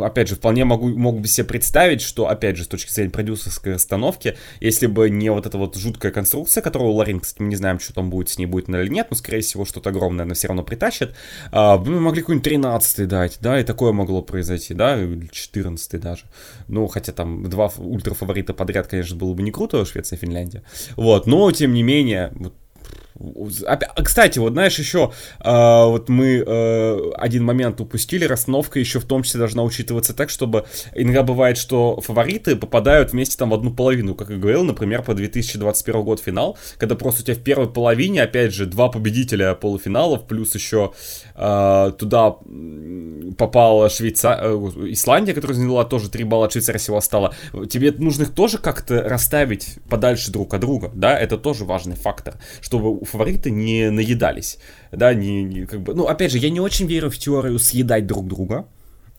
опять же, вполне могу, могу себе представить, что, опять же, с точки зрения продюсерской расстановки, если бы не вот эта вот жуткая конструкция, которую Ларин, кстати, мы не знаем, что там будет с ней, будет или нет, но, скорее всего, что-то огромное она все равно притащит, а, мы могли какой-нибудь 13 дать, да, и такое могло произойти, да, или 14 даже. Ну, хотя там два ультрафаворита подряд, конечно, было бы не круто, Швеция и Финляндия. Вот, но, тем не менее, кстати, вот знаешь, еще э, вот мы э, один момент упустили, расстановка еще в том числе должна учитываться так, чтобы иногда бывает, что фавориты попадают вместе там в одну половину, как я говорил, например, по 2021 год финал, когда просто у тебя в первой половине, опять же, два победителя полуфиналов, плюс еще туда попала Швейца... Э, Исландия, которая заняла тоже 3 балла, Швейцария всего стала. Тебе нужно их тоже как-то расставить подальше друг от друга, да, это тоже важный фактор, чтобы фавориты не наедались, да, не, не как бы, ну, опять же, я не очень верю в теорию съедать друг друга,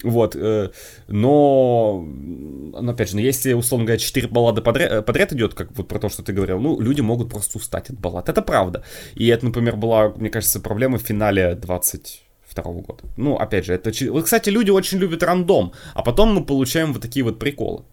вот, э, но, но, опять же, ну, если, условно говоря, 4 баллады подряд, подряд идет, как вот про то, что ты говорил, ну, люди могут просто устать от баллад, это правда. И это, например, была, мне кажется, проблема в финале 20 второго года. Ну, опять же, это... Кстати, люди очень любят рандом, а потом мы получаем вот такие вот приколы.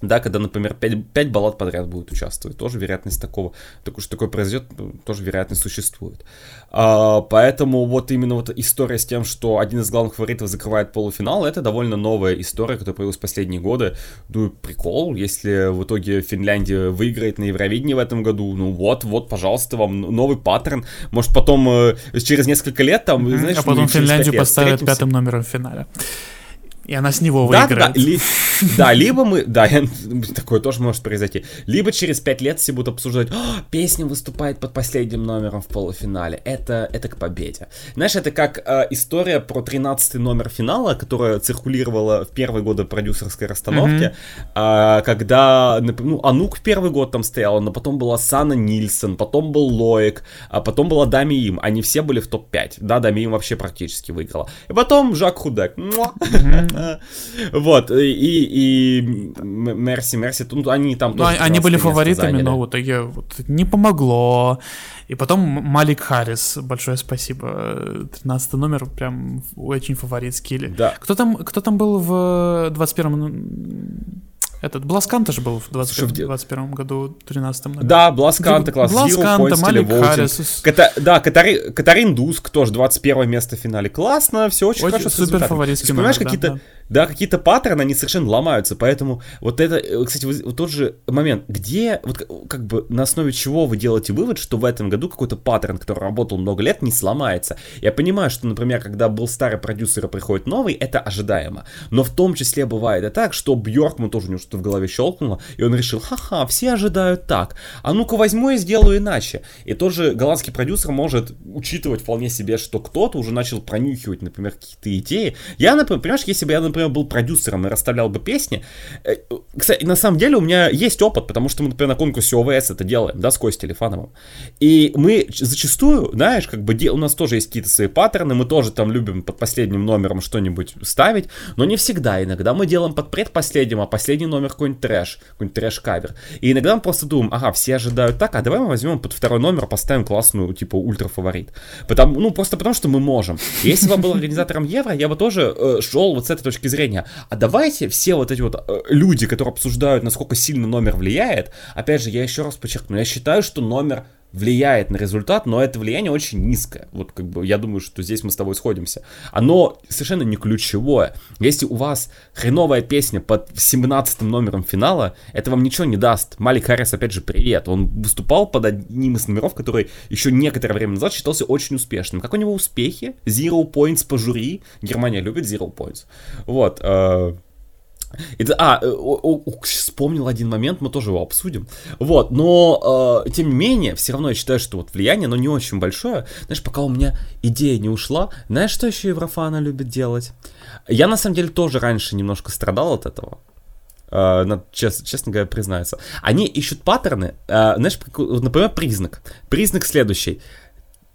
Да, когда, например, 5, 5 баллад подряд будут участвовать, тоже вероятность такого, так что такое произойдет, тоже вероятность существует. А, поэтому вот именно вот история с тем, что один из главных фаворитов закрывает полуфинал, это довольно новая история, которая появилась в последние годы. Ну, прикол, если в итоге Финляндия выиграет на Евровидении в этом году, ну вот, вот, пожалуйста, вам новый паттерн. Может, потом э, через несколько лет там, mm-hmm. знаешь, а потом Финляндию поставят пятым номером в финале. И она с него да, выиграет. Да, ли, да, либо мы, да, такое тоже может произойти. Либо через пять лет все будут обсуждать, песня выступает под последним номером в полуфинале. Это, это к победе. Знаешь, это как э, история про 13 номер финала, которая циркулировала в первые годы продюсерской расстановки, mm-hmm. э, когда, ну, Анук в первый год там стояла, но потом была Сана Нильсон, потом был Лоик, а потом была Дами Им. Они все были в топ-5. Да, Дами Им вообще практически выиграла. И потом Жак Худек. Mm-hmm. Вот, и, и Мерси, Мерси, ну, они там ну, тоже... Они были фаворитами, но в итоге вот, не помогло. И потом Малик Харрис, большое спасибо. 13 номер, прям очень фаворитский. Да. Кто там, кто там был в 21-м этот Бласканта же был в 2021 году, 13-м. Да, Бласканта, класс Бласканта, Малик Харрис. Ката, да, Катари, Катарин Дуск тоже 21 место в финале. Классно, все очень, очень хорошо. Супер фаворитский номер, Понимаешь, какие-то... Да да, какие-то паттерны, они совершенно ломаются, поэтому вот это, э, кстати, вот тот же момент, где, вот как бы на основе чего вы делаете вывод, что в этом году какой-то паттерн, который работал много лет, не сломается. Я понимаю, что, например, когда был старый продюсер и приходит новый, это ожидаемо, но в том числе бывает и так, что Бьоркман тоже у него что-то в голове щелкнуло, и он решил, ха-ха, все ожидают так, а ну-ка возьму и сделаю иначе. И тоже голландский продюсер может учитывать вполне себе, что кто-то уже начал пронюхивать, например, какие-то идеи. Я, например, понимаешь, если бы я, например, был продюсером и расставлял бы песни, э, кстати, на самом деле у меня есть опыт, потому что мы, например, на конкурсе ОВС это делаем, да, с Костей Телефановым. И мы зачастую, знаешь, как бы у нас тоже есть какие-то свои паттерны, мы тоже там любим под последним номером что-нибудь ставить, но не всегда. Иногда мы делаем под предпоследним, а последний номер номер какой-нибудь трэш, какой-нибудь трэш-кавер. И иногда мы просто думаем, ага, все ожидают так, а давай мы возьмем под второй номер, поставим классную, типа, ультра-фаворит. Потому, ну, просто потому, что мы можем. Если бы я был организатором Евро, я бы тоже э, шел вот с этой точки зрения. А давайте все вот эти вот э, люди, которые обсуждают, насколько сильно номер влияет, опять же, я еще раз подчеркну, я считаю, что номер влияет на результат, но это влияние очень низкое. Вот как бы я думаю, что здесь мы с тобой сходимся. Оно совершенно не ключевое. Если у вас хреновая песня под 17 номером финала, это вам ничего не даст. Малик Харрис, опять же, привет. Он выступал под одним из номеров, который еще некоторое время назад считался очень успешным. Как у него успехи? Zero points по жюри. Германия любит zero points. Вот. Э это, а, э, о, о, вспомнил один момент, мы тоже его обсудим. Вот, но, э, тем не менее, все равно я считаю, что вот влияние, оно не очень большое. Знаешь, пока у меня идея не ушла, знаешь, что еще Еврофана любит делать? Я, на самом деле, тоже раньше немножко страдал от этого. Uh, надо, честно, честно говоря, признаться. Они ищут паттерны, uh, знаешь, например, признак. Признак следующий.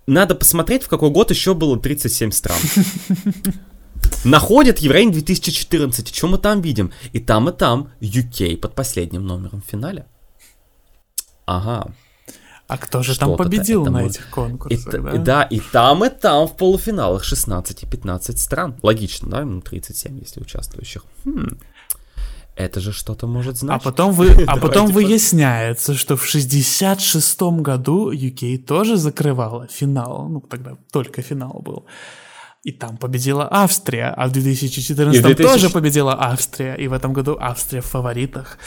Надо посмотреть, в какой год еще было 37 стран. Находят Еврейн 2014. Что мы там видим? И там, и там UK под последним номером в финале. Ага. А кто же там победил на этих конкурсах, и, да? Да, и там, и там в полуфиналах 16 и 15 стран. Логично, да? Ну, 37, если участвующих. Хм. Это же что-то может значить. А потом, вы, а потом выясняется, что в 66-м году UK тоже закрывала финал. Ну, тогда только финал был. И там победила Австрия, а в 2014 2000... тоже победила Австрия. И в этом году Австрия в фаворитах.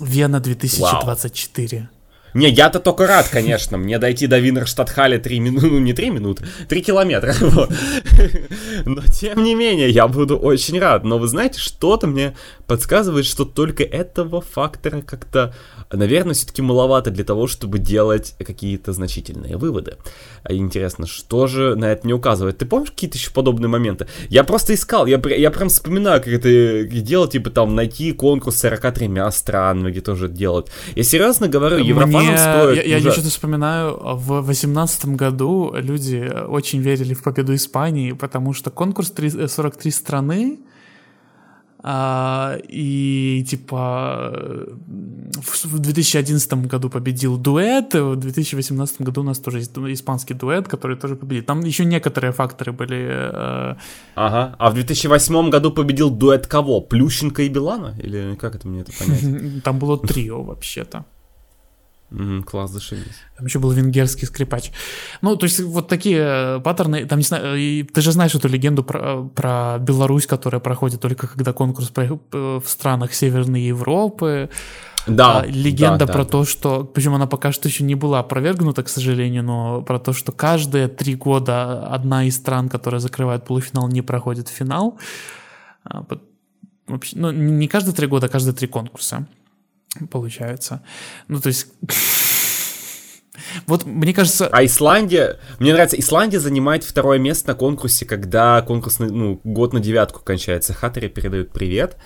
Вена 2024. Вау. Не, я-то только рад, конечно, мне дойти до Винерштадтхале 3 минуты, ну не 3 минуты, 3 километра. Но тем не менее, я буду очень рад. Но вы знаете, что-то мне подсказывает, что только этого фактора как-то наверное, все-таки маловато для того, чтобы делать какие-то значительные выводы. А интересно, что же на это не указывает? Ты помнишь какие-то еще подобные моменты? Я просто искал, я, я прям вспоминаю, как это делать, типа там найти конкурс с 43 странами, где тоже делать. Я серьезно говорю, Еврофаном стоит... Я, я что-то вспоминаю, в 2018 году люди очень верили в победу Испании, потому что конкурс 3, 43 страны, а, и типа в 2011 году победил дуэт, в 2018 году у нас тоже есть испанский дуэт, который тоже победил. Там еще некоторые факторы были. Э... Ага. А в 2008 году победил дуэт кого? Плющенко и Билана? Или как это мне это понять? Там было трио вообще-то. Mm, класс, зашибись. Там еще был венгерский скрипач. Ну, то есть вот такие э, паттерны, там не знаю, и ты же знаешь эту легенду про, про Беларусь, которая проходит только когда конкурс в странах Северной Европы. Да. А, легенда да, про да, то, да. что, причем она пока что еще не была опровергнута, к сожалению, но про то, что каждые три года одна из стран, которая закрывает полуфинал, не проходит финал. А, вообще, ну, не каждые три года, а каждые три конкурса получается. Ну, то есть... Вот, мне кажется... А Исландия... Мне нравится, Исландия занимает второе место на конкурсе, когда конкурс, ну, год на девятку кончается. Хаттери передают привет.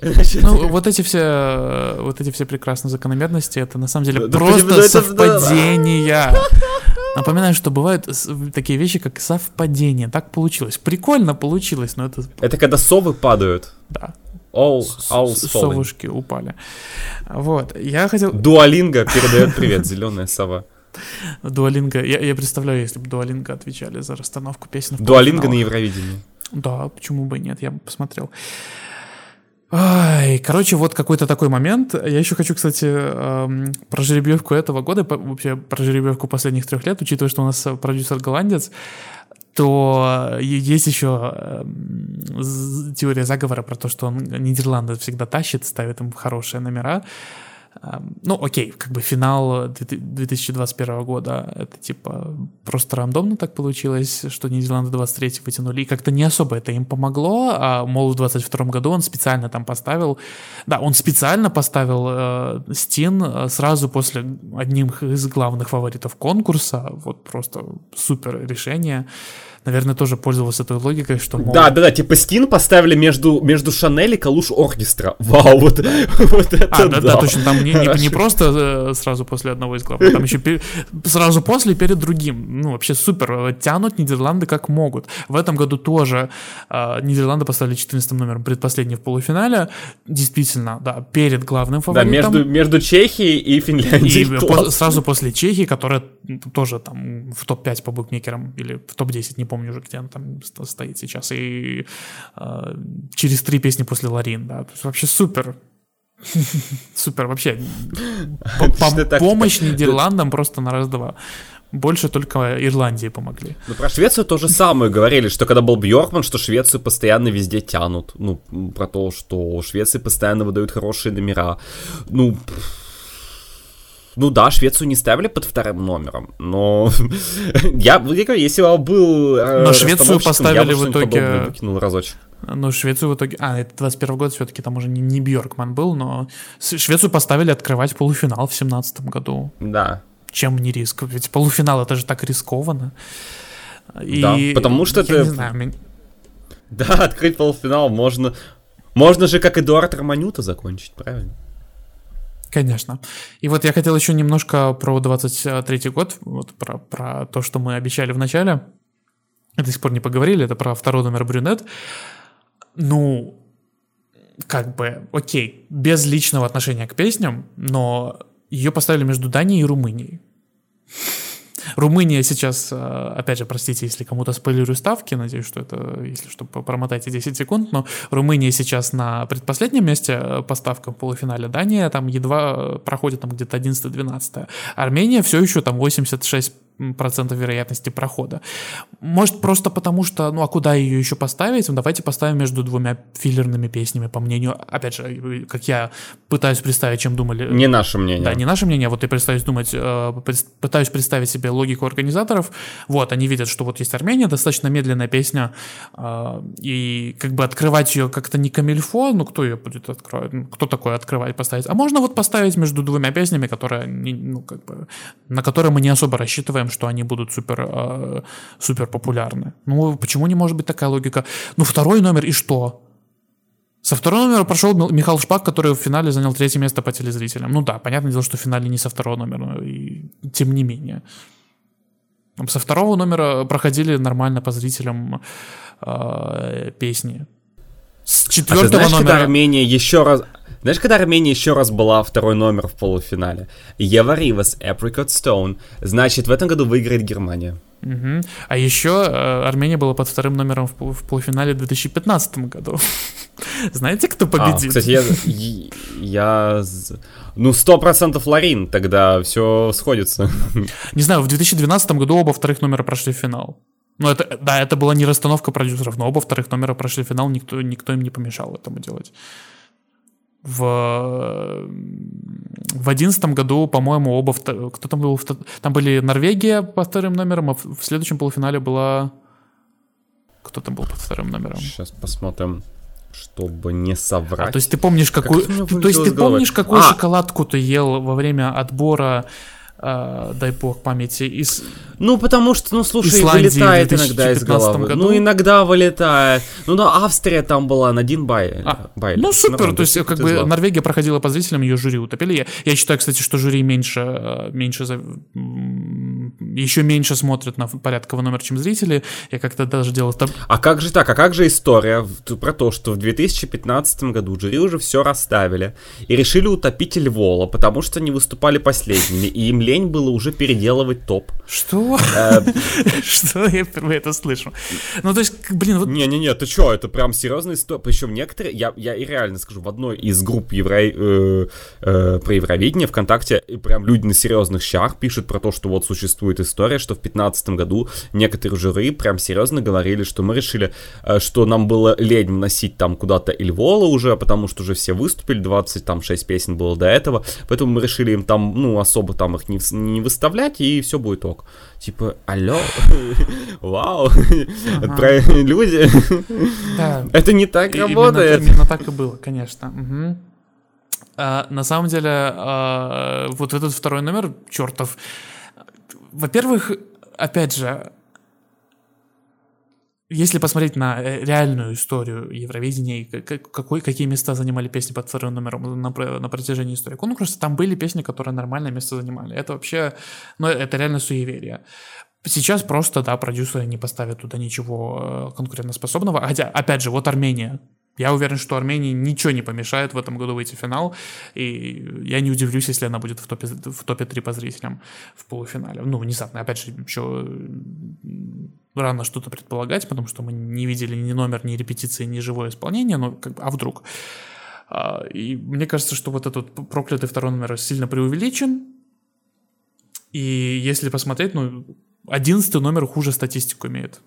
Ну, вот эти все, вот эти все прекрасные закономерности, это на самом деле да, просто это, совпадения. Напоминаю, что бывают такие вещи, как совпадение. Так получилось. Прикольно получилось, но это... Это когда совы падают. Да. All, all совушки упали. Вот, я хотел... Дуалинга передает привет, зеленая сова. Дуалинга, я, я представляю, если бы Дуалинга отвечали за расстановку песен Дуалинга на Евровидении. Да, почему бы и нет, я бы посмотрел. Ай, короче, вот какой-то такой момент. Я еще хочу, кстати, эм, про жеребьевку этого года, вообще про жеребьевку последних трех лет, учитывая, что у нас продюсер голландец, то есть еще эм, теория заговора про то, что он Нидерланды всегда тащит, ставит им хорошие номера. Эм, ну, окей, как бы финал 2021 года, это типа просто рандомно так получилось, что Нидерланды 23 вытянули, и как-то не особо это им помогло, а, мол, в 22 году он специально там поставил, да, он специально поставил э, Стин э, сразу после одним из главных фаворитов конкурса, вот просто супер решение, наверное, тоже пользовался этой логикой, что... Мол... Да, да, да, типа скин поставили между, между Шанель и Калуш Оркестра. Вау, вот, вот это А, да, да, да точно, там не, не, не просто э, сразу после одного из глав, там еще пер... сразу после перед другим. Ну, вообще супер, тянут Нидерланды как могут. В этом году тоже э, Нидерланды поставили 14 номером предпоследний в полуфинале. Действительно, да, перед главным фаворитом. Да, между, между Чехией и Финляндией. И по, сразу после Чехии, которая тоже там в топ-5 по букмекерам или в топ-10, не помню уже, где она там стоит сейчас. И э, через три песни после Ларин, да. То есть вообще супер. Супер, вообще. Помощь Нидерландам просто на раз-два. Больше только Ирландии помогли. Ну, про Швецию то же самое говорили, что когда был Бьоркман, что Швецию постоянно везде тянут. Ну, про то, что Швеции постоянно выдают хорошие номера. Ну, ну да, Швецию не ставили под вторым номером, но я, если бы был э, Но Швецию поставили в итоге... выкинул разочек. Ну, Швецию в итоге... А, это 21 год все-таки, там уже не, не Бьоркман был, но Швецию поставили открывать полуфинал в 17 году. Да. Чем не риск? Ведь полуфинал это же так рискованно. И... Да, потому что это... Не знаю, меня... Да, открыть полуфинал можно... Можно же, как Эдуард Романюта, закончить, правильно? Конечно. И вот я хотел еще немножко про 23 год, вот про, про то, что мы обещали в начале. До сих пор не поговорили, это про второй номер Брюнет. Ну, как бы, окей, без личного отношения к песням, но ее поставили между Данией и Румынией. Румыния сейчас, э, опять же, простите, если кому-то спойлерю ставки, надеюсь, что это, если что, промотайте 10 секунд, но Румыния сейчас на предпоследнем месте э, по ставкам в полуфинале, Дания там едва э, проходит там где-то 11-12, Армения все еще там 86 процентов вероятности прохода. Может, просто потому что, ну а куда ее еще поставить? Ну, давайте поставим между двумя филлерными песнями, по мнению, опять же, как я пытаюсь представить, чем думали. Не наше мнение. Да, не наше мнение, а вот я пытаюсь думать, э, пытаюсь представить себе логику организаторов. Вот, они видят, что вот есть Армения, достаточно медленная песня, э, и как бы открывать ее как-то не камильфо, ну кто ее будет открывать, ну, кто такой открывать, поставить? А можно вот поставить между двумя песнями, которые, ну как бы, на которые мы не особо рассчитываем ожидаем, что они будут супер, э, супер популярны. Ну, почему не может быть такая логика? Ну, второй номер и что? Со второго номера прошел Михаил Шпак, который в финале занял третье место по телезрителям. Ну да, понятное дело, что в финале не со второго номера, и тем не менее. Со второго номера проходили нормально по зрителям э, песни. С четвертого а ты знаешь, номера... когда Армения еще раз... Знаешь, когда Армения еще раз была второй номер в полуфинале? Ева Ривас, Apricot Stone. Значит, в этом году выиграет Германия. Угу. А еще э, Армения была под вторым номером в, в полуфинале в 2015 году. Знаете, кто а, победит? А, кстати, я, я... Ну, сто процентов Ларин, тогда все сходится. Не знаю, в 2012 году оба вторых номера прошли в финал. Ну, это, да, это была не расстановка продюсеров, но оба вторых номера прошли в финал, никто, никто им не помешал этому делать в в одиннадцатом году, по-моему, оба кто там был, там были Норвегия по вторым номерам, а в следующем полуфинале была кто там был под вторым номером? Сейчас посмотрим, чтобы не соврать. А, то есть ты помнишь какую, то есть ты помнишь какую а! шоколадку ты ел во время отбора э, дай бог памяти, из... Ну, потому что, ну, слушай, Исландии вылетает иногда из головы. Году. Ну, иногда вылетает. Ну, да, Австрия там была на один бай. А, бай ну, супер, то есть, как бы, зло. Норвегия проходила по зрителям, ее жюри утопили. Я, я считаю, кстати, что жюри меньше, э, меньше, еще меньше смотрят на порядковый номер, чем зрители. Я как-то даже делал... А как же так? А как же история про то, что в 2015 году жюри уже все расставили и решили утопить Львола, потому что они выступали последними, и им лень было уже переделывать топ. Что? Э, что? Я впервые это слышу. Ну, то есть, блин, вот... Не-не-не, ты что, это прям серьезный топ. Причем некоторые, я, я и реально скажу, в одной из групп Евро... э, э, про Евровидение ВКонтакте прям люди на серьезных щах пишут про то, что вот существует история, что в 2015 году некоторые жюри прям серьезно говорили, что мы решили, э, что нам было лень вносить там куда-то Ильвола уже, потому что уже все выступили, 26 песен было до этого, поэтому мы решили им там, ну, особо там их не, не выставлять, и все будет ок. Типа, алло, вау, люди, это не так работает. Именно так и было, конечно. А, на самом деле, а, вот этот второй номер, чертов, во-первых, опять же, если посмотреть на э, реальную историю Евровидения, какой, какие места занимали песни под вторым номером на, на протяжении истории конкурса, там были песни, которые нормальное место занимали. Это вообще, ну, это реально суеверие. Сейчас просто, да, продюсеры не поставят туда ничего э, конкурентоспособного. Хотя, опять же, вот Армения. Я уверен, что Армении ничего не помешает в этом году выйти в финал, и я не удивлюсь, если она будет в топе, в топе 3 по зрителям в полуфинале. Ну, внезапно, опять же, еще рано что-то предполагать, потому что мы не видели ни номер, ни репетиции, ни живое исполнение, но как бы, а вдруг? А, и мне кажется, что вот этот проклятый второй номер сильно преувеличен, и если посмотреть, ну, одиннадцатый номер хуже статистику имеет.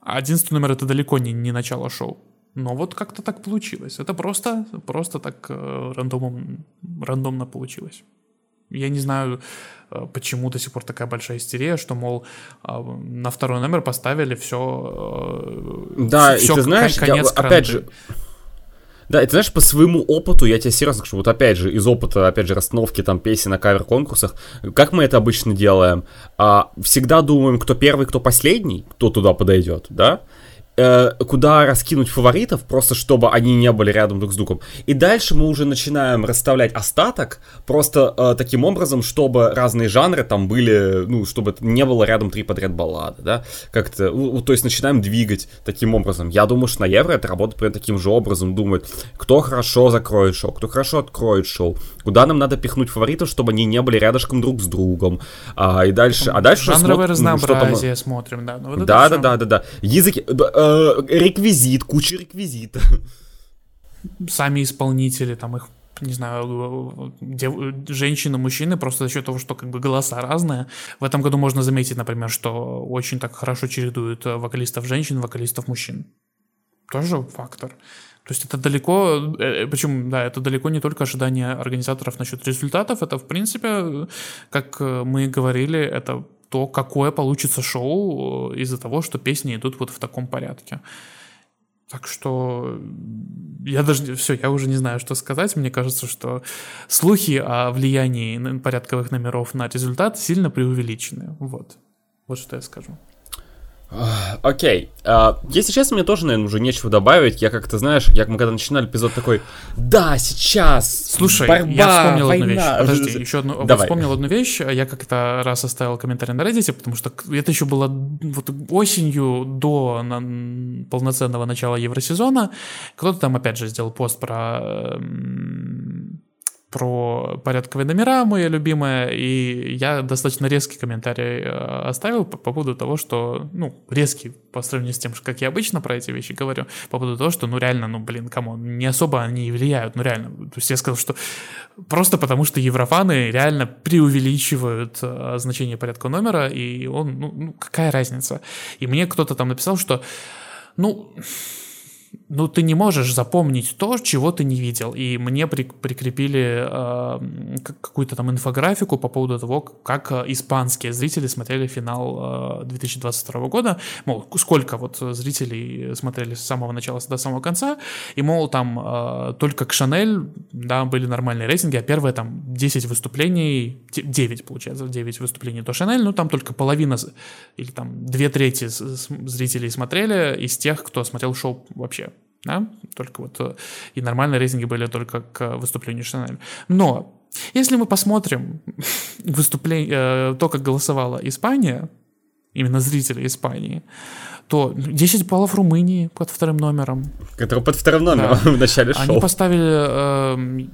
А одиннадцатый номер это далеко не, не начало шоу. Но вот как-то так получилось. Это просто, просто так э, рандомом, рандомно получилось. Я не знаю, э, почему до сих пор такая большая истерия, что, мол, э, на второй номер поставили все... Э, да, все, и ты знаешь, конец я, опять же... Да, и ты знаешь, по своему опыту, я тебе серьезно скажу, вот опять же, из опыта, опять же, расстановки там песен на кавер-конкурсах, как мы это обычно делаем? А, всегда думаем, кто первый, кто последний, кто туда подойдет, да? Э, куда раскинуть фаворитов, просто чтобы они не были рядом друг с другом. И дальше мы уже начинаем расставлять остаток, просто э, таким образом, чтобы разные жанры там были, ну, чтобы не было рядом три подряд баллады, да, как-то, ну, то есть начинаем двигать таким образом. Я думаю, что на Евро это работает примерно таким же образом, думает, кто хорошо закроет шоу, кто хорошо откроет шоу, куда нам надо пихнуть фаворитов, чтобы они не были рядышком друг с другом, а, и дальше, а дальше... Жанровое разнообразие смотрим, да. Ну, вот да, да, да, да, да. Языки, э, Э, реквизит, куча реквизита. Сами исполнители, там их не знаю, дев... женщины, мужчины, просто за счет того, что как бы голоса разные. В этом году можно заметить, например, что очень так хорошо чередуют вокалистов женщин, вокалистов мужчин. Тоже фактор. То есть это далеко, э, причем, да, это далеко не только ожидания организаторов насчет результатов, это, в принципе, как мы говорили, это то, какое получится шоу э, из-за того, что песни идут вот в таком порядке. Так что я даже все, я уже не знаю, что сказать. Мне кажется, что слухи о влиянии порядковых номеров на результат сильно преувеличены. Вот. Вот что я скажу. Окей. Okay. Uh, если честно, мне тоже, наверное, уже нечего добавить. Я как-то, знаешь, я, мы когда начинали эпизод такой, да, сейчас, Слушай, борьба, я вспомнил война. одну вещь. Подожди, еще одну, Давай. вспомнил одну вещь. Я как-то раз оставил комментарий на Reddit, потому что это еще было вот осенью до полноценного начала Евросезона. Кто-то там, опять же, сделал пост про про порядковые номера, моя любимая, и я достаточно резкий комментарий э, оставил по, по поводу того, что, ну, резкий по сравнению с тем, как я обычно про эти вещи говорю, по поводу того, что, ну, реально, ну, блин, кому, не особо они влияют, ну, реально. То есть я сказал, что просто потому, что еврофаны реально преувеличивают э, значение порядка номера, и он, ну, ну, какая разница? И мне кто-то там написал, что, ну, ну, ты не можешь запомнить то, чего ты не видел. И мне при, прикрепили э, какую-то там инфографику по поводу того, как э, испанские зрители смотрели финал э, 2022 года. Мол, сколько вот зрителей смотрели с самого начала до самого конца. И, мол, там э, только к Шанель, да, были нормальные рейтинги, а первые там 10 выступлений, 9, получается, 9 выступлений до Шанель, ну, там только половина или там две трети зрителей смотрели из тех, кто смотрел шоу вообще да, только вот э, и нормальные рейтинги были только к выступлению Шанель. Но если мы посмотрим выступление, э, то, как голосовала Испания, именно зрители Испании, то 10 баллов Румынии под вторым номером. Который под вторым номером да. в начале шоу. Они поставили, э,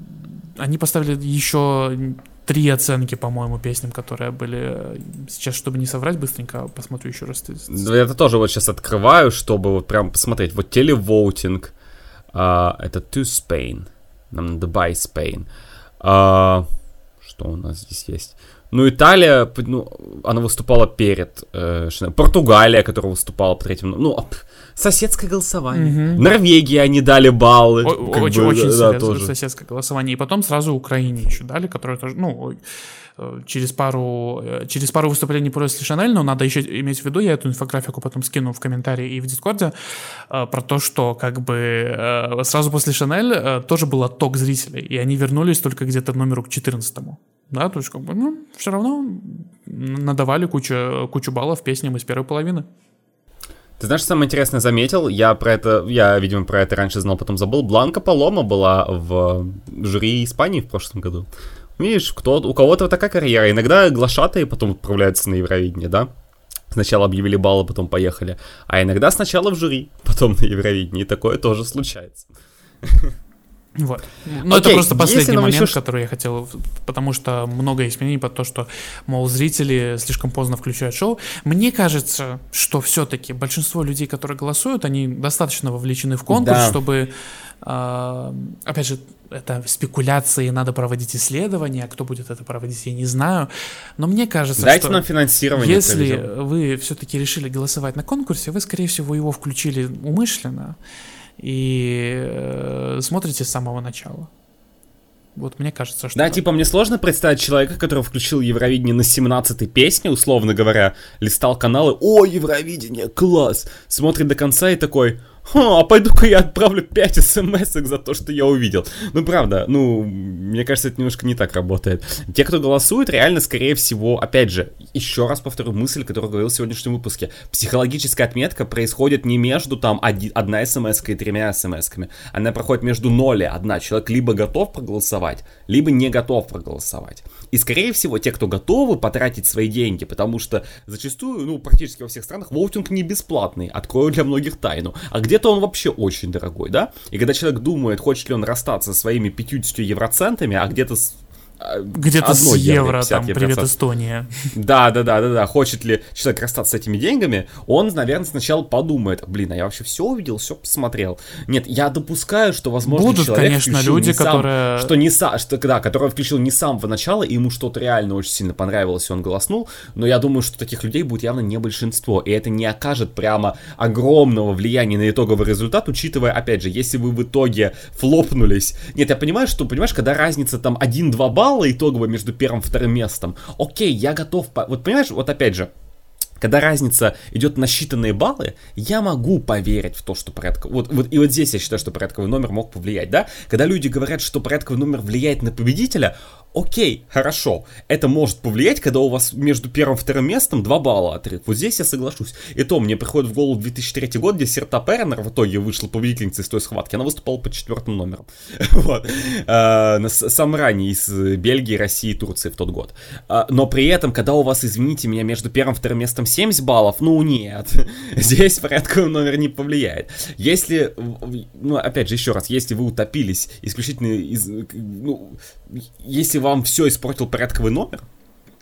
они поставили еще три оценки, по-моему, песням, которые были... Сейчас, чтобы не соврать быстренько, посмотрю еще раз. Я это тоже вот сейчас открываю, чтобы вот прям посмотреть. Вот телевоутинг. Uh, это to Spain. Нам надо by Spain. Uh, что у нас здесь есть? Ну, Италия, ну, она выступала перед э, Португалия, которая выступала по третьему. Ну, соседское голосование. Угу. Норвегия они дали баллы. О- очень, бы, очень да, тоже. соседское голосование. И потом сразу Украине еще дали, которая тоже, ну, э, через пару, э, через пару выступлений после Шанель, но надо еще иметь в виду, я эту инфографику потом скину в комментарии и в Дискорде, э, про то, что как бы сразу после Шанель тоже был отток зрителей, и они вернулись только где-то к номеру к 14 -му. Да, то есть как бы, ну, все равно надавали кучу, кучу баллов песням из первой половины. Ты знаешь, самое интересное заметил, я про это, я, видимо, про это раньше знал, потом забыл. Бланка Палома была в жюри Испании в прошлом году. Видишь, кто, у кого-то такая карьера. Иногда глашатые потом отправляются на Евровидение, да? Сначала объявили баллы, потом поехали. А иногда сначала в жюри, потом на Евровидении. И такое тоже случается. Вот. Ну, это просто последний момент, еще... который я хотел, потому что много есть мнений по то, что, мол, зрители слишком поздно включают шоу. Мне кажется, что все-таки большинство людей, которые голосуют, они достаточно вовлечены в конкурс, да. чтобы, э, опять же, это спекуляции, надо проводить исследования, а кто будет это проводить, я не знаю. Но мне кажется, Дайте что нам финансирование. Если вы все-таки решили голосовать на конкурсе, вы, скорее всего, его включили умышленно и э, смотрите с самого начала. Вот мне кажется, что... Да, типа мне сложно представить человека, который включил Евровидение на 17-й песне, условно говоря, листал каналы, о, Евровидение, класс, смотрит до конца и такой, а пойду-ка я отправлю 5 смс за то, что я увидел. Ну, правда, ну, мне кажется, это немножко не так работает. Те, кто голосует, реально, скорее всего, опять же, еще раз повторю мысль, которую говорил в сегодняшнем выпуске. Психологическая отметка происходит не между там один, одна смс и тремя смс-ками. Она проходит между ноль и одна. Человек либо готов проголосовать, либо не готов проголосовать. И, скорее всего, те, кто готовы потратить свои деньги, потому что зачастую, ну, практически во всех странах, воутинг не бесплатный, открою для многих тайну. А где-то он вообще очень дорогой, да? И когда человек думает, хочет ли он расстаться со своими 50 евроцентами, а где-то где-то с евро, там, привет, Эстония. Да, да, да, да, да. Хочет ли человек расстаться с этими деньгами, он, наверное, сначала подумает, блин, а я вообще все увидел, все посмотрел. Нет, я допускаю, что, возможно, Будут, человек конечно, люди, сам, которые... Что не сам, что, да, который включил не с самого начала, и ему что-то реально очень сильно понравилось, и он голоснул, но я думаю, что таких людей будет явно не большинство, и это не окажет прямо огромного влияния на итоговый результат, учитывая, опять же, если вы в итоге флопнулись. Нет, я понимаю, что, понимаешь, когда разница там 1-2 балла, балла итогово между первым и вторым местом, окей, я готов... По... Вот понимаешь, вот опять же, когда разница идет на считанные баллы, я могу поверить в то, что порядковый... Вот, вот, и вот здесь я считаю, что порядковый номер мог повлиять, да? Когда люди говорят, что порядковый номер влияет на победителя, окей, хорошо, это может повлиять, когда у вас между первым и вторым местом 2 балла отрыв. Вот здесь я соглашусь. И то мне приходит в голову 2003 год, где Серта Пернер в итоге вышла победительницей из той схватки. Она выступала по четвертым номерам. вот. А, сам ранее из Бельгии, России и Турции в тот год. А, но при этом, когда у вас, извините меня, между первым и вторым местом 70 баллов, ну нет. здесь порядковый номер не повлияет. Если, ну опять же, еще раз, если вы утопились исключительно из, ну, если вам все испортил порядковый номер,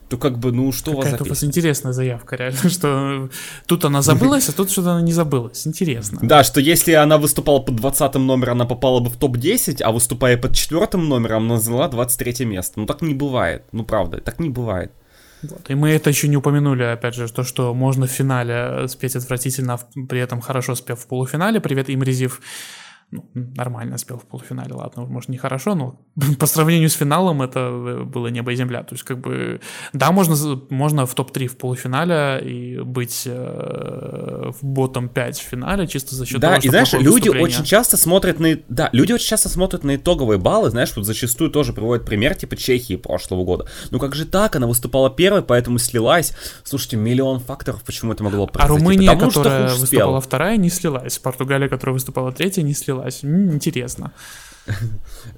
то как бы, ну, что Какая-то у вас интересная заявка, реально, что тут она забылась, а тут что-то она не забылась. Интересно. Да, что если она выступала под 20 номером, она попала бы в топ-10, а выступая под 4 номером, она заняла 23 место. Ну, так не бывает. Ну, правда, так не бывает. Вот. И мы это еще не упомянули, опять же, то, что можно в финале спеть отвратительно, а при этом хорошо спев в полуфинале. Привет, Имрезив ну, нормально спел в полуфинале, ладно, может, не хорошо, но по сравнению с финалом это э, было небо и земля. То есть, как бы, да, можно, можно в топ-3 в полуфинале и быть э, в ботом 5 в финале чисто за счет да, того, что и знаешь, люди очень часто смотрят на... Да, люди очень часто смотрят на итоговые баллы, знаешь, вот зачастую тоже приводят пример типа Чехии прошлого года. Ну как же так, она выступала первой, поэтому слилась. Слушайте, миллион факторов, почему это могло произойти. А Румыния, Потому которая выступала вторая, не слилась. Португалия, которая выступала третья, не слилась началась. Интересно.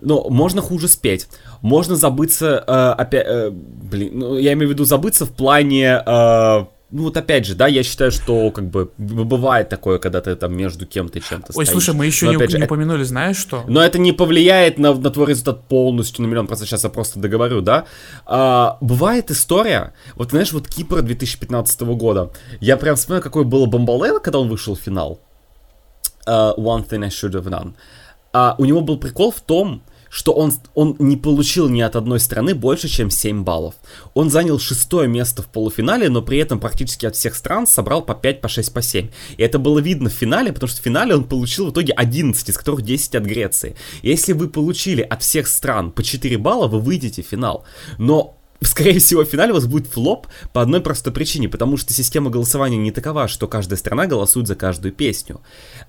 Ну, можно хуже спеть. Можно забыться, э, опять, э, блин, ну, я имею в виду забыться в плане, э, ну вот опять же, да, я считаю, что как бы бывает такое, когда ты там между кем-то и чем-то Ой, стоишь. слушай, мы еще не, же, не упомянули, знаешь что? Но это не повлияет на, на твой результат полностью на миллион, просто сейчас я просто договорю, да? А, бывает история, вот знаешь, вот Кипр 2015 года, я прям вспоминаю, какой было бомбалейл, когда он вышел в финал uh, One Thing I Should Have Done. Uh, у него был прикол в том, что он, он не получил ни от одной страны больше, чем 7 баллов. Он занял шестое место в полуфинале, но при этом практически от всех стран собрал по 5, по 6, по 7. И это было видно в финале, потому что в финале он получил в итоге 11, из которых 10 от Греции. Если вы получили от всех стран по 4 балла, вы выйдете в финал. Но Скорее всего, в финале у вас будет флоп по одной простой причине, потому что система голосования не такова, что каждая страна голосует за каждую песню.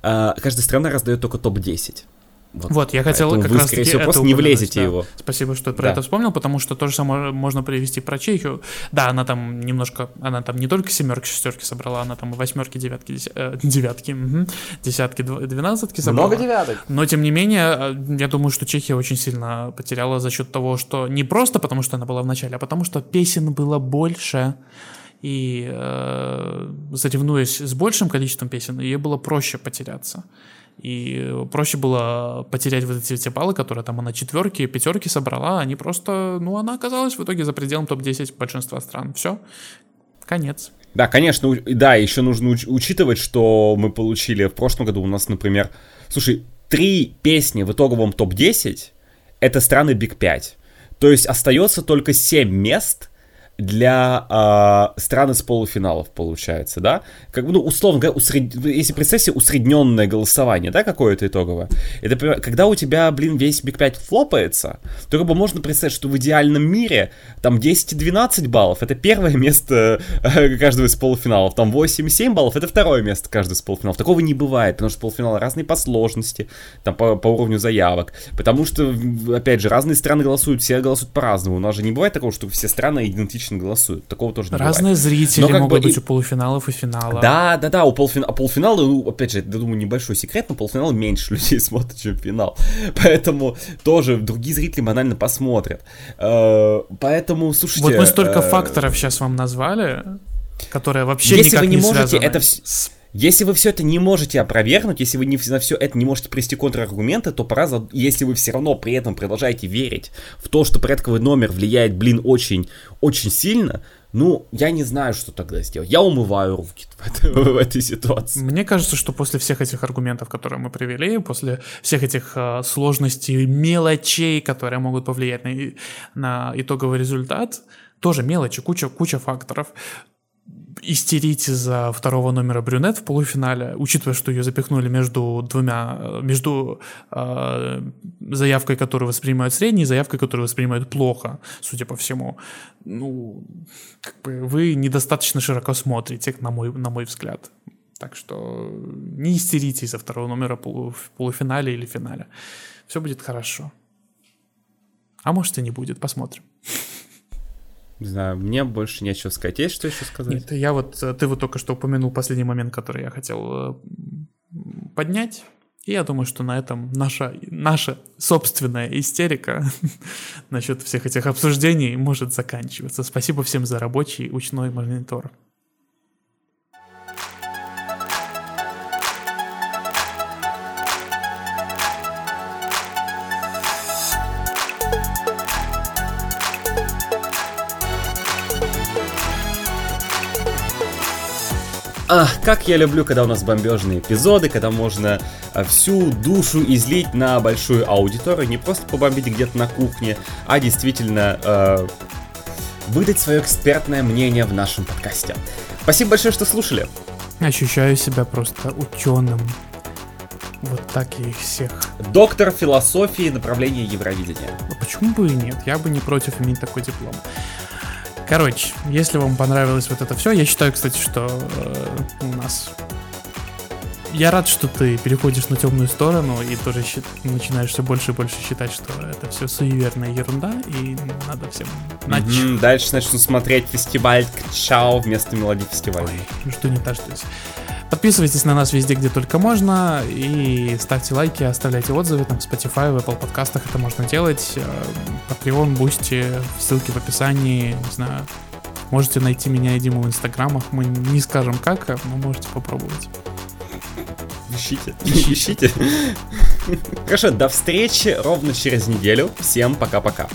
А, каждая страна раздает только топ-10. Вот, вот я хотел как вы, раз скорее всего, просто не влезете да. его. Спасибо, что про да. это вспомнил, потому что то же самое можно привести про Чехию. Да, она там немножко, она там не только семерки, шестерки собрала, она там восьмерки, девятки, деся, э, девятки, угу, десятки, двенадцатки собрала. Много девяток. Но тем не менее, э, я думаю, что Чехия очень сильно потеряла за счет того, что не просто потому, что она была в начале, а потому что песен было больше и э, соревнуясь с большим количеством песен, ей было проще потеряться. И проще было потерять вот эти, эти баллы, которые там она четверки, пятерки собрала, они просто, ну, она оказалась в итоге за пределом топ-10 большинства стран. Все, конец. Да, конечно, да, еще нужно уч- учитывать, что мы получили в прошлом году у нас, например, слушай, три песни в итоговом топ-10 это страны Биг 5. То есть остается только 7 мест, для э, стран из полуфиналов, получается, да? Как бы, ну, условно говоря, усред... если представь себе усредненное голосование, да, какое-то итоговое. Это когда у тебя, блин, весь Big 5 флопается, то как бы можно представить, что в идеальном мире там 10-12 баллов это первое место э, каждого из полуфиналов, там 8-7 баллов это второе место каждого из полуфиналов. Такого не бывает, потому что полуфиналы разные по сложности, там по, по уровню заявок, потому что, опять же, разные страны голосуют, все голосуют по-разному. У нас же не бывает такого, что все страны идентичны лично голосуют. Такого тоже не Разные бывает. зрители но могут быть и... у полуфиналов и финала. Да, да, да, у полуфинала, а полуфинала, ну, опять же, я думаю, небольшой секрет, но полуфинала меньше людей смотрят, чем финал. Поэтому тоже другие зрители банально посмотрят. Э, поэтому, слушайте... Вот мы столько э, факторов сейчас вам назвали, которые вообще Если никак вы не, не можете связаны это с если вы все это не можете опровергнуть, если вы не на все это не можете привести контраргументы, то пора, если вы все равно при этом продолжаете верить в то, что порядковый номер влияет, блин, очень, очень сильно, ну, я не знаю, что тогда сделать. Я умываю руки в, это, в этой ситуации. Мне кажется, что после всех этих аргументов, которые мы привели, после всех этих э, сложностей, мелочей, которые могут повлиять на, на итоговый результат, тоже мелочи, куча, куча факторов, истерить из-за второго номера брюнет в полуфинале, учитывая, что ее запихнули между двумя, между э, заявкой, которую воспринимают средней, и заявкой, которую воспринимают плохо, судя по всему. Ну, как бы вы недостаточно широко смотрите, на мой, на мой взгляд. Так что не истерите из-за второго номера в полуфинале или финале. Все будет хорошо. А может и не будет, посмотрим. Не знаю, мне больше нечего сказать. Есть что еще сказать? Нет, я вот, э, ты вот только что упомянул последний момент, который я хотел э, поднять. И я думаю, что на этом наша, наша собственная истерика насчет всех этих обсуждений может заканчиваться. Спасибо всем за рабочий учной монитор. Ах, как я люблю, когда у нас бомбежные эпизоды, когда можно а, всю душу излить на большую аудиторию, не просто побомбить где-то на кухне, а действительно э, выдать свое экспертное мнение в нашем подкасте. Спасибо большое, что слушали. Ощущаю себя просто ученым. Вот так я их всех. Доктор философии направления Евровидения. А почему бы и нет? Я бы не против иметь такой диплом. Короче, если вам понравилось вот это все, я считаю, кстати, что э, у нас я рад, что ты переходишь на темную сторону и тоже счит... начинаешь все больше и больше считать, что это все суеверная ерунда, и надо всем нач... mm-hmm. Дальше начну смотреть фестиваль Чао вместо мелодии фестиваля. Ой, что не дождусь. Подписывайтесь на нас везде, где только можно, и ставьте лайки, оставляйте отзывы, там, в Spotify, в Apple подкастах это можно делать. Э, Patreon, Boosty, ссылки в описании, не знаю. Можете найти меня и Диму в инстаграмах, мы не скажем как, но можете попробовать. Ищите, ищите. Хорошо, до встречи ровно через неделю. Всем пока-пока.